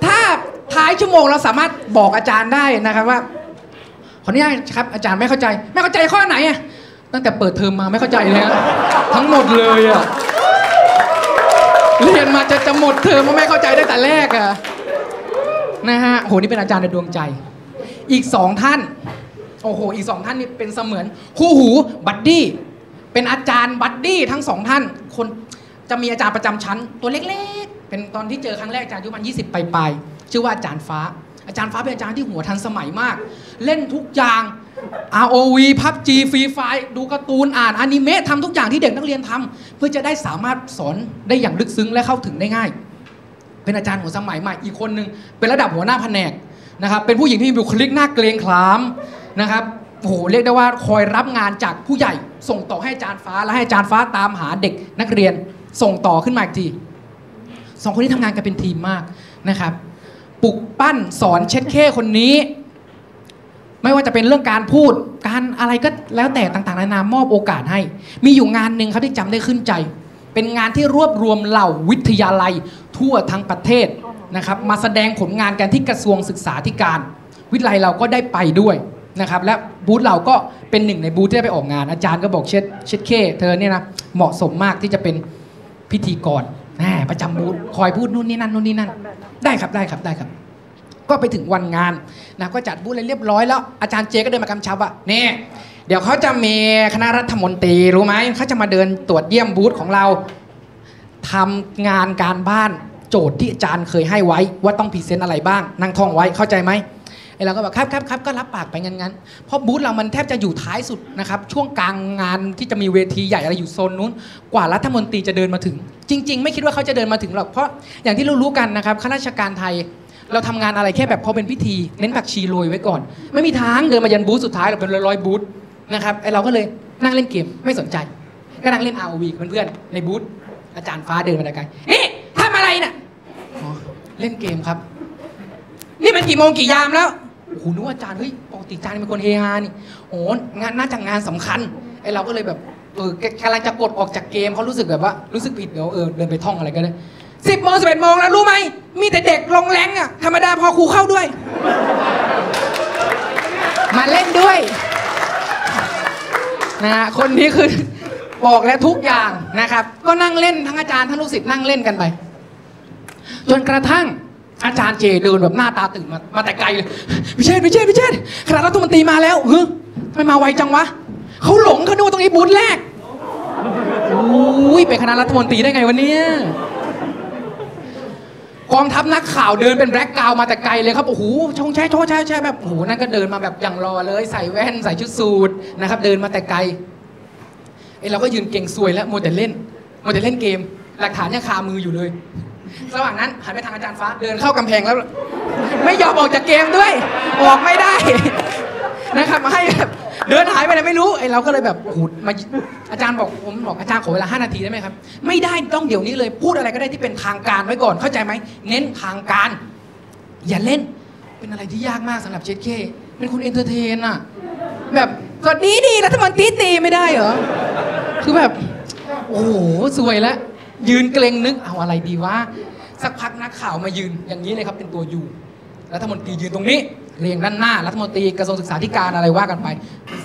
ถ้าท้ายชั่วโมงเราสามารถบอกอาจารย์ได้นะครับว่าขออนุญาตครับอาจารย์ไม่เข้าใจ ไม่เข้าใจข้อไหนอะตั้งแต่เปิดเทอมมาไม่เข้าใจเลยฮะทั้งหมดเลยอะเรียนมาจะจะหมดเทอมมาไม่เข้าใจได้แต่แรกอะนะฮะโหนี่เป็นอาจารย์ในดวงใจ อีกสองท่าน โอ้โห อีกสองท่านนี่เป็นเสมือนคู่หู buddy เป็นอาจารย์ buddy ทั้งสองท่าน คนจะมีอาจารย์ประจำชั้น ตัวเล็กๆ เป็นตอนที่เจอครั้งแรกอาจารย์อายุประมัน20ปลายๆชื่อว่าอาจารย์ฟ้า อาจารย์ฟ้าเป็นอาจารย์ที่หัวทันสมัยมาก เล่นทุกอย่าง ROV PUBG Free Fire ดูการ์ตูนอ่านอนิเมะทำทุกอย่างที่เด็กนักเรียนทำเพื่อจะได้สามารถสอนได้อย่างลึกซึ้งและเข้าถึงได้ง่าย เป็นอาจารย์หัวสมัยใหม่อีกคนนึงเป็นระดับหัวหน้าแผนกนะครับเป็นผู้หญิงที่มีบุคลิกหน้าเกรงขาม นะครับโอ้โหเรียกได้ว่าคอยรับงานจากผู้ใหญ่ ส่งต่อให้อาจารย์ฟ้าและให้อาจารย์ฟ้าตามหาเด็กนักเรียนส่งต่อขึ้นมาอีกทีสองคนนี้ทำงานกันเป็นทีมมากนะครับปลุกปั้นสอนเช็ดเข้คนนี้ ไม่ว่าจะเป็นเรื่องการพูด การอะไรก็แล้วแต่ต่างๆนานามอบโอกาสให้ มีอยู่งานหนึ่งครับที่จำได้ขึ้นใจ เป็นงานที่รวบรวมเหล่าวิทยาลัยทั่วทั้งประเทศนะครับ มาแสดงผลงานกันที่กระทรวงศึกษาธิการ วิทยาลัยเราก็ได้ไปด้วย นะครับและบูธเราก็เป็นหนึ่งในบูธที่ได้ไปออกงาน อาจารย์ก็บอกเช็ดเช็ดเคเธอเนี่ยนะเหมาะสมมากที่จะเป็นพิธีกรแหมประจำบูธคอยพูดนู่นนี่นั่นนู่นนี่นั่น ได้ครับได้ครับได้ครับ ก็ไปถึงวันงานนะก็จัดบูธอะไรเรียบร้อยแล้วอาจารย์เจก็เดินมากำชับว่านี่เดี๋ยวเขาจะมีคณะรัฐมนตรีรู้ไหมเขาจะมาเดินตรวจเยี่ยมบูธของเราทำงานการบ้านโจทย์ที่อาจารย์เคยให้ไว้ว่าต้อง present อะไรบ้างนั่งท่องไว้เข้าใจไหม ไอเราก็แบบครับครับครับก็รับปากไปงั้นงั้นเพราะบูธเรามันแทบจะอยู่ท้ายสุดนะครับช่วงกลางงานที่จะมีเวทีใหญ่อะไรอยู่โซนนู้น กว่ารัฐมนตรีจะเดินมาถึง จริง ๆ ไม่คิดว่าเขาจะเดินมาถึงหรอกเพราะอย่างที่เรารู้กันนะครับข้าราชการไทยเราทำงานอะไรแค่แบบพอเป็นพิธีเน้นผักชีโรยไว้ก่อน ไม่มีทางเดินมายันบูธสุดท้ายเราเป็นร้อยๆบูธนะครับไอเราก็เลยนั่งเล่นเกมไม่สนใจ ก็นั่งเล่น ROV กับเพื่อนๆในบูธอาจารย์ฟ้าเดินมาแต่ไกลเอ๊ะทำอะไรน่ะเล่นเกมครับ นี่มันกี่โมงกี่ยามแล้ว โอ้โหนึกว่าอาจารย์เฮ้ยปกติอาจารย์เป็นคนเฮฮานี่โอ้งานน่าจะงานสำคัญไอเราก็เลยแบบเออกำลังจะกดออกจากเกมเขารู้สึกแบบว่ารู้สึกผิดเดี๋ยวเออเดินไปท่องอะไรก็ได้สิบโมงสิบเอ็ดโมงแล้วรู้ไหมมีแต่เด็กลงแรงอะธรรมดาพอครูเข้าด้วย มาเล่นด้วยนะฮะคนนี้คือบอกแล้วทุกอย่างนะครับ ก็นั่งเล่นทั้งอาจารย์ทั้งลูกศิษย์นั่งเล่นกันไป จนกระทั่ง อาจารย์เจเดินแบบหน้าตาตื่นมามาแต่ไกลเลยพิเชษพิเชษพิเชษคณะรัฐมนตรีมาแล้วเฮ้ยทำไมมาไวจังวะเขาหลงเขาดูตรงนี้บูธแรกอุ้ยเป็นคณะรัฐมนตรีได้ไงวันนี้กองทัพนักข่าวเดินเป็นแบล็กกาวมาแต่ไกลเลยครับโอ้โหชงแช่โชแช่แช่แบบโอ้โหนั่นก็เดินมาแบบอย่างรอเลย ใส่แว่นใส่ชุดสูทนะครับ เดินมาแต่ไกลไอเราก็ยืนเก่งซวยแล้วมัวแต่เล่นมัวแต่เล่นเกม หลักฐานยังคามืออยู่เลย ระหว่างนั้นหันไปทางอาจารย์ฟ้าเดินเข้ากำแพงแล้ว ไม่ยอมออกจากเกมด้วย ออกไม่ได้ นะครับให้แบบเดินหายไปไหนไม่รู้ไอ้เราก็เลยแบบโอ้โหมาอาจารย์บอกผมบอกอาจารย์ขอเวลา5นาทีได้ไหมครับ ไม่ได้ต้องเดี๋ยวนี้เลยพูดอะไรก็ได้ที่เป็นทางการไว้ก่อนเข้าใจไหมเน้นทางการ อย่าเล่นเป็นอะไรที่ยากมากสำหรับเชษฐ์เข้เป็นคน entertain อะแบบสวัสดีดีรัฐมนตรีตีไม่ได้เหรอคือแบบ โอ้โหสวยแล้ว ยืนเกร็งนึกเอาอะไรดีวะสักพักนักข่าวมายืนอย่างนี้เลยครับเป็นตัว U รัฐมนตรียืนตรงนี้เรียงด้านหน้ารัฐมนตรีกระทรวงศึกษาธิการอะไรว่ากันไป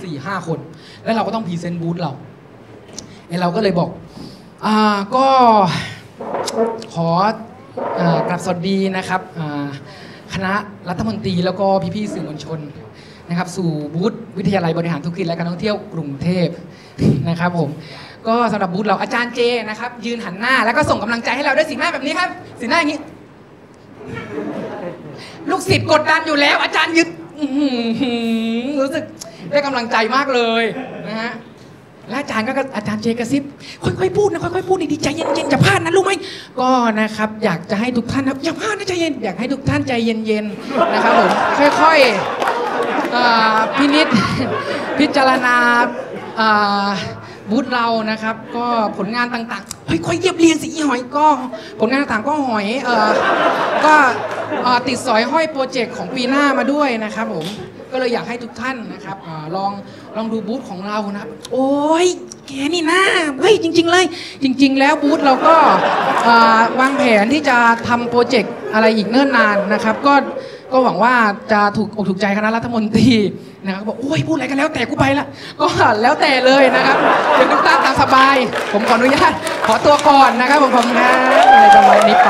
สี่ห้าคน แล้วเราก็ต้อง present บูธเราไอเราก็เลยบอกอ่าก็ขอกราบสวัสดีนะครับคณะรัฐมนตรีแล้วก็พี่ๆสื่อมวลชนนะครับ สู่บูธวิทยาลัยบริหารธุรกิจและการท่องเที่ยวกรุงเทพนะครับผม ก็สำหรับบูธเราอาจารย์เจนะครับ ยืนหันหน้าแล้วก็ส่งกำลังใจให้เราด้วยสีหน้าแบบนี้ครับ สีหน้าอย่างนี้ ลูกศิษย์กดดันอยู่แล้ว อาจารย์ยึดอื้อหือรู้สึกได้กำลังใจมากเลยนะฮะและอาจารย์ก็อาจารย์เจกระซิบค่อยๆพูดนะค่อยๆพูดดีๆใจเย็นๆอย่าพลาดนะรู้ไหมก็นะครับ อยากจะให้ทุกท่านนะอย่าพลาดนะใจเย็นอยากให้ทุกท่านใจเย็นๆนะครับผมค่อยๆเอ่อพินิจพิจารณาเอ่อ บูธเรานะครับ ก็ผลงานต่างๆเฮ้ยค่อยเยียบเรียงสิอีหอยก็ ผลงานต่างๆก็หอยเออก็เอ่อติดสอยห้อยโปรเจกต์ของปีหน้ามาด้วยนะครับผมก็เลยอยากให้ทุกท่านนะครับอาลองลองดูบูธของเรานะครับ โอ้ยแกนี่นะเฮ้ยจริง ๆ เลย จริง ๆ แล้วบูธเราก็อ่าวางแผนที่จะทำโปรเจกต์อะไรอีกเนิ่นนานนะครับ ก็ ก็หวังว่าจะถูกอกถูกใจคณะรัฐมนตรีนะครับบอกโอ้ยพูดอะไรกันแล้วแต่กูไปละก็แล้วแต่เลยนะครับเดี๋ยวทุกท่านตามสบาย ผมขออนุญาตขอตัวก่อนนะครับผมขอบคุณครับอะไรประมาณนี้ไป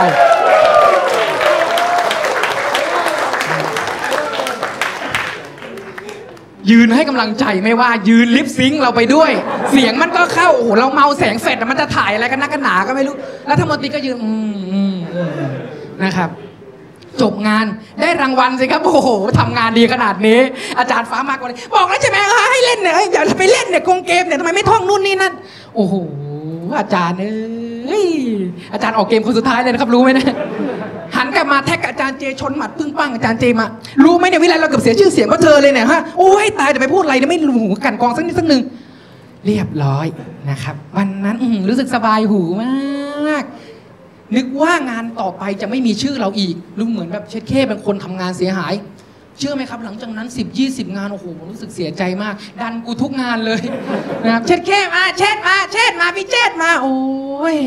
ยืนให้กำลังใจไม่ว่ายืนลิปซิงเราไปด้วย เสียงมันก็เข้าโอ้โหเราเมาแสงเฟดมันจะถ่ายอะไรกันนักกันหนาก็ไม่รู้รัฐมนตรีก็ยืนอืมอืมนะครับ จบงานได้รางวัลสิครับ โอ้โหทำงานดีขนาดนี้ อาจารย์ฟ้ามากกว่านี้บอกแล้วใช่ไหมเออให้เล่นเนี่ยอย่าไปเล่นเนี่ยกงเกมเนี่ยทำไมไม่ท่องนู่นนี่นั่นโอ้โหอาจารย์เอ้ยอาจารย์ออกเกมคนสุดท้ายเลยนะครับรู้ไหมเนี่ยหันกลับมาแท็กอาจารย์เจชนหมัดปึ้งปังอาจารย์เจมารู้ไหมเนี่ยวิไลเราเกือบเสียชื่อเสียงเพราะเธอเลยเนี่ยฮะโอ้ยตายแต่ไปพูดอะไรเนี่ยไม่รู้หูกันกองสักนิดสักหนึ่งเรียบร้อยนะครับ วันนั้นรู้สึกสบายหูมาก นึกว่างานต่อไปจะไม่มีชื่อเราอีกรู้เหมือนแบบเช็ดเข้เป็นคนทำงานเสียหาย เชื่อไหมครับ หลังจากนั้น 10 20 งานโอ้โหผมรู้สึกเสียใจมาก ดันกูทุกงานเลยนะครับเช็ดเข้มาเช็ดมาเช็ดมาพี่เช็ดมาโอ้ย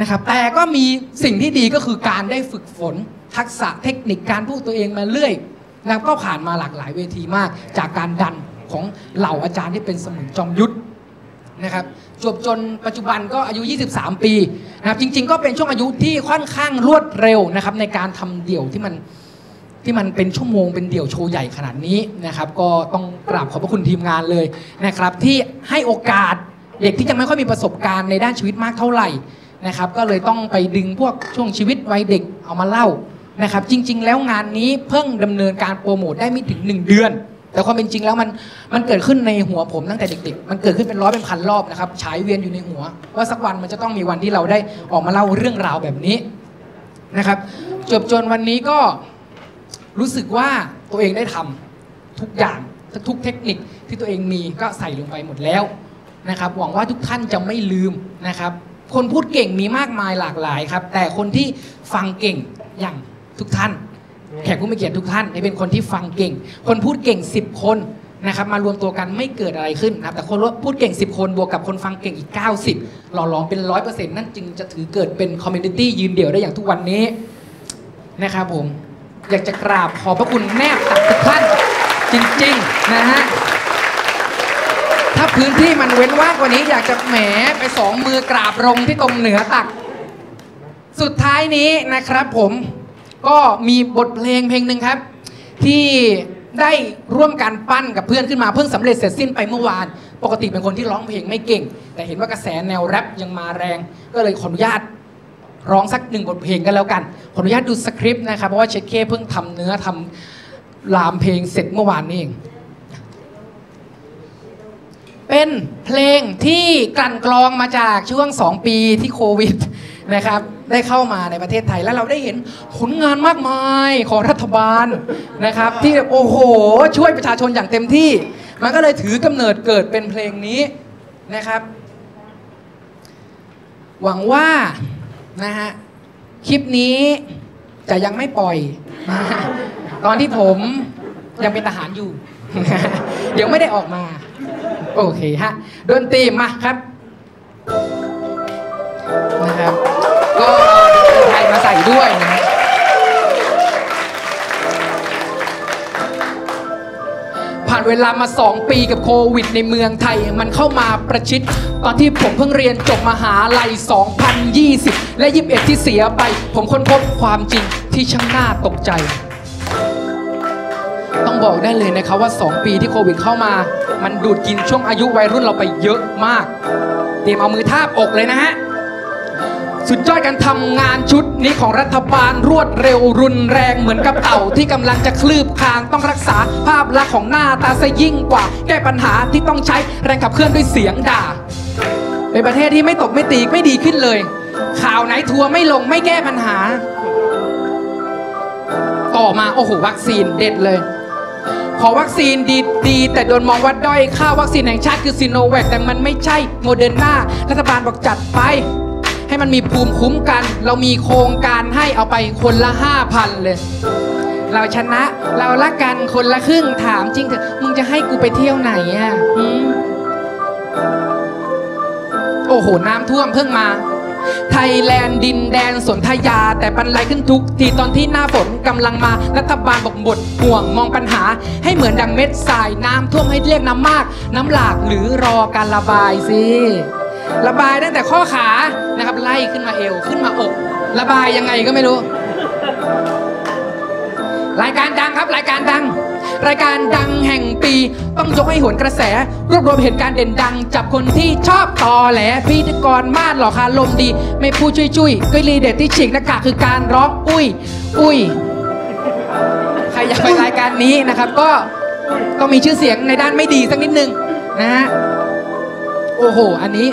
นะครับแต่ก็มีสิ่งที่ดีก็คือการได้ฝึกฝนทักษะเทคนิคการพูดตัวเองมาเรื่อยนะครับก็ผ่านมาหลากหลายเวทีมาก จากการดันของเหล่าอาจารย์ที่เป็นสมุนจอมยุทธ นะครับจบจนปัจจุบันก็อายุ 23 ปีนะครับจริง ๆ ก็เป็นช่วงอายุที่ค่อนข้างรวดเร็วนะครับในการทำเดี่ยวที่มันที่มันเป็นชั่วโมงเป็นเดี่ยวโชว์ใหญ่ขนาดนี้นะครับ ก็ต้องกราบขอบพระคุณทีมงานเลยนะครับ ที่ให้โอกาสเด็กที่ยังไม่ค่อยมีประสบการณ์ในด้านชีวิตมากเท่าไหร่นะครับ ก็เลยต้องไปดึงพวกช่วงชีวิตวัยเด็กเอามาเล่านะครับ จริง ๆ แล้วงานนี้เพิ่งดำเนินการโปรโมทได้ไม่ถึง 1 เดือน แต่ความเป็นจริงแล้วมันมันเกิดขึ้นในหัวผมตั้งแต่เด็กๆ มันเกิดขึ้นเป็นร้อยเป็นพันรอบนะครับฉายเวียนอยู่ในหัว ว่าสักวันมันจะต้องมีวันที่เราได้ออกมาเล่าเรื่องราวแบบนี้นะครับ จบจนวันนี้ก็รู้สึกว่าตัวเองได้ทำทุกอย่างทุกเทคนิคที่ตัวเองมีก็ใส่ลงไปหมดแล้วนะครับหวังว่าทุกท่านจะไม่ลืมนะครับคนพูดเก่งมีมากมายหลากหลายครับ แต่คนที่ฟังเก่งอย่างทุกท่าน แขกผู้มีเกียรติทุกท่านเป็นคนที่ฟังเก่ง คนพูดเก่ง 10 คนนะครับมารวมตัวกันไม่เกิดอะไรขึ้นนะครับแต่คนพูดเก่ง 10 คนบวกกับคนฟังเก่งอีก 90 หล่อหลอมเป็น100%นั่นจึงจะถือเกิดเป็น community ยืนเดี่ยวได้อย่างทุกวันนี้นะครับผมอยากจะกราบขอบพระคุณแนบตักทุกท่านจริงๆนะฮะถ้าพื้นที่มันเว้นว่างกว่านี้อยากจะแหมไปสองมือกราบลงที่ตรงเหนือตัก สุดท้ายนี้นะครับผม ก็มีบทเพลงเพลงหนึ่งครับ ที่ได้ร่วมกันปั้นกับเพื่อนขึ้นมาเพิ่งสำเร็จเสร็จสิ้นไปเมื่อวาน ปกติเป็นคนที่ร้องเพลงไม่เก่ง แต่เห็นว่ากระแสแนวแรปยังมาแรง ก็เลยขออนุญาตร้องสักหนึ่งบทเพลงกันแล้วกัน ขออนุญาตดูสคริปต์นะครับ เพราะว่าเชคเคเพิ่งทำเนื้อทำลามเพลงเสร็จเมื่อวานนี้เอง เป็นเพลงที่กลั่นกรองมาจากช่วง 2 ปีที่โควิดนะครับ ได้เข้ามาในประเทศไทย แล้วเราได้เห็นผลงานมากมายของรัฐบาลนะครับ ที่โอ้โห ช่วยประชาชนอย่างเต็มที่ มันก็เลยถือกำเนิดเกิดเป็นเพลงนี้นะครับ หวังว่านะฮะคลิปนี้จะยังไม่ปล่อย ตอนที่ผมยังเป็นทหารอยู่ เดี๋ยวไม่ได้ออกมา โอเคฮะดนตรีมาครับนะครับ มาใส่ด้วยนะผ่านเวลามา 2 ปีกับโควิด ในเมืองไทย มันเข้ามาประชิด ตอนที่ผมเพิ่งเรียนจบมหาลัย 2020 และ 21 ที่เสียไป ผมค้นพบความจริงที่ช่างน่าตกใจ ต้องบอกได้เลยนะครับว่า 2 ปีที่โควิดเข้ามา มันดูดกินช่วงอายุวัยรุ่นเราไปเยอะมาก เตรียมเอามือทาบอกเลยนะฮะ สุดยอดการทำงานชุดนี้ของรัฐบาลรวดเร็วรุนแรงเหมือนกับเต่าที่กำลังจะคลืบคลานต้องรักษาภาพลักษณ์ของหน้าตาซะยิ่งกว่า แก้ปัญหาที่ต้องใช้แรงขับเคลื่อนด้วยเสียงด่า เป็นประเทศที่ไม่ตกไม่ตีไม่ดีขึ้นเลย ข่าวไหนทัวร์ไม่ลงไม่แก้ปัญหา ต่อมาโอ้โหวัคซีนเด็ดเลยขอวัคซีนดีดีแต่โดนมองว่าด้อยค่าวัคซีนแห่งชาติคือซีโนแวคแต่มันไม่ใช่โมเดอร์นารัฐบาลบอกจัดไป ให้มันมีภูมิคุ้มกัน เรามีโครงการให้เอาไปคนละ5,000เลยเราชนะเราละกันคนละครึ่งถามจริงเถอะมึงจะให้กูไปเที่ยวไหนอะหืมโอ้โห น้ำท่วมเพิ่งมา ไทยแลนด์ดินแดนสนธยา แต่ปันไรขึ้นทุกทีตอนที่หน้าฝนกำลังมา รัฐบาลบอกบดห่วงมองปัญหา ให้เหมือนดังเม็ดทรายน้ำท่วมให้เรียกน้ำมาก น้ำหลากหรือรอการระบายสิ ระบายตั้งแต่ข้อขานะครับ ไล่ขึ้นมาเอวขึ้นมาอก ระบายยังไงก็ไม่รู้ รายการดังครับ รายการดัง รายการดังแห่งปี ต้องยกให้หวนกระแส รวบรวมเหตุการณ์เด่นดัง จับคนที่ชอบตอแหลพิธีกรมาดหล่อคาลมดี ไม่พูดชุยชุยๆก็รีเด็ดที่ฉีกหน้ากากคือการร้องอุ้ย อุ้ยใครอยากไปรายการนี้นะครับ ก็ต้องมีชื่อเสียงในด้านไม่ดีสักนิดนึงนะฮะโอ้โห อันนี้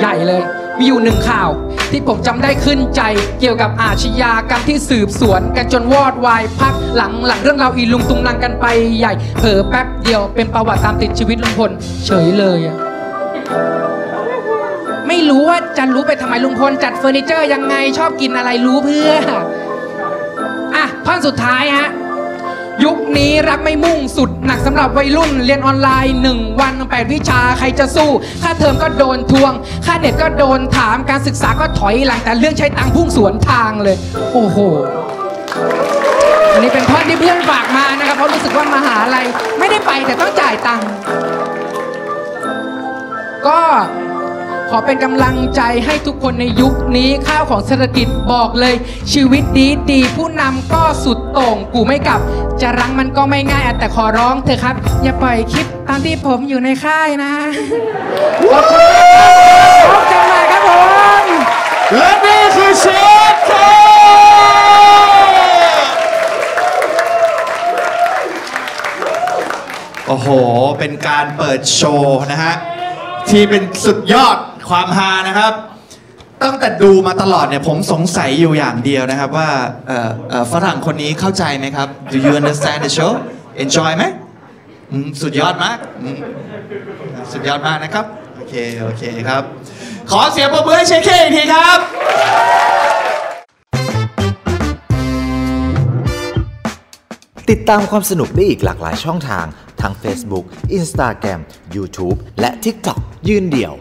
ใหญ่เลย มีอยู่หนึ่งข่าว ที่ผมจำได้ขึ้นใจ เกี่ยวกับอาชญากรรมที่สืบสวน กันจนวอดวายพักหลังหลังเรื่องราวอีลุงตุงนังกันไปใหญ่ เผลอแป๊บเดียวเป็นประวัติตามติดชีวิตลุงพลเฉยเลยอะไม่รู้ว่าจะรู้ไปทำไมลุงพลจัดเฟอร์นิเจอร์ยังไงชอบกินอะไรรู้เพื่ออะท่อนสุดท้ายฮะ ยุคนี้รักไม่มุ่งสุดหนักสำหรับวัยรุ่นเรียนออนไลน์ 1 วันแปดวิชาใครจะสู้ ค่าเทอมก็โดนทวง ค่าเน็ตก็โดนถามการศึกษาก็ถอยหลังแต่เรื่องใช้ตังค์พุ่งสวนทางเลย โอ้โหอันนี้เป็นท่อนที่เพื่อนฝากมานะครับเพราะรู้สึกว่ามหาลัยไม่ได้ไปแต่ต้องจ่ายตังค์ก็ ขอเป็นกำลังใจให้ทุกคนในยุคนี้ข้าวของเศรษฐกิจบอกเลย ชีวิตดีดีผู้นำก็สุดโต่งกูไม่กลับ จะรั้งมันก็ไม่ง่ายแต่ขอร้องเถอะครับ อย่าปล่อยคลิปตอนที่ผมอยู่ในค่ายนะขอบคุณครับพบกันใหม่ครับผมและนี่คือเชฟทโอ้โห เป็นการเปิดโชว์นะฮะ ที่เป็นสุดยอด ความฮานะครับ ตั้งแต่ดูมาตลอดเนี่ยผมสงสัยอยู่อย่างเดียวนะครับว่าเอ่อเอ่อฝรั่งคนนี้เข้าใจไหมครับ Do you understand the show Enjoy ไหมอืมสุดยอดมากอืมสุดยอดมากนะครับ โอเค โอเคครับ ขอเสียงปรบมือให้เชคเคอีกทีครับ ติดตามความสนุกได้อีกหลากหลายช่องทางทั้ง Facebook Instagram YouTube และ TikTok ยืนเดี่ยว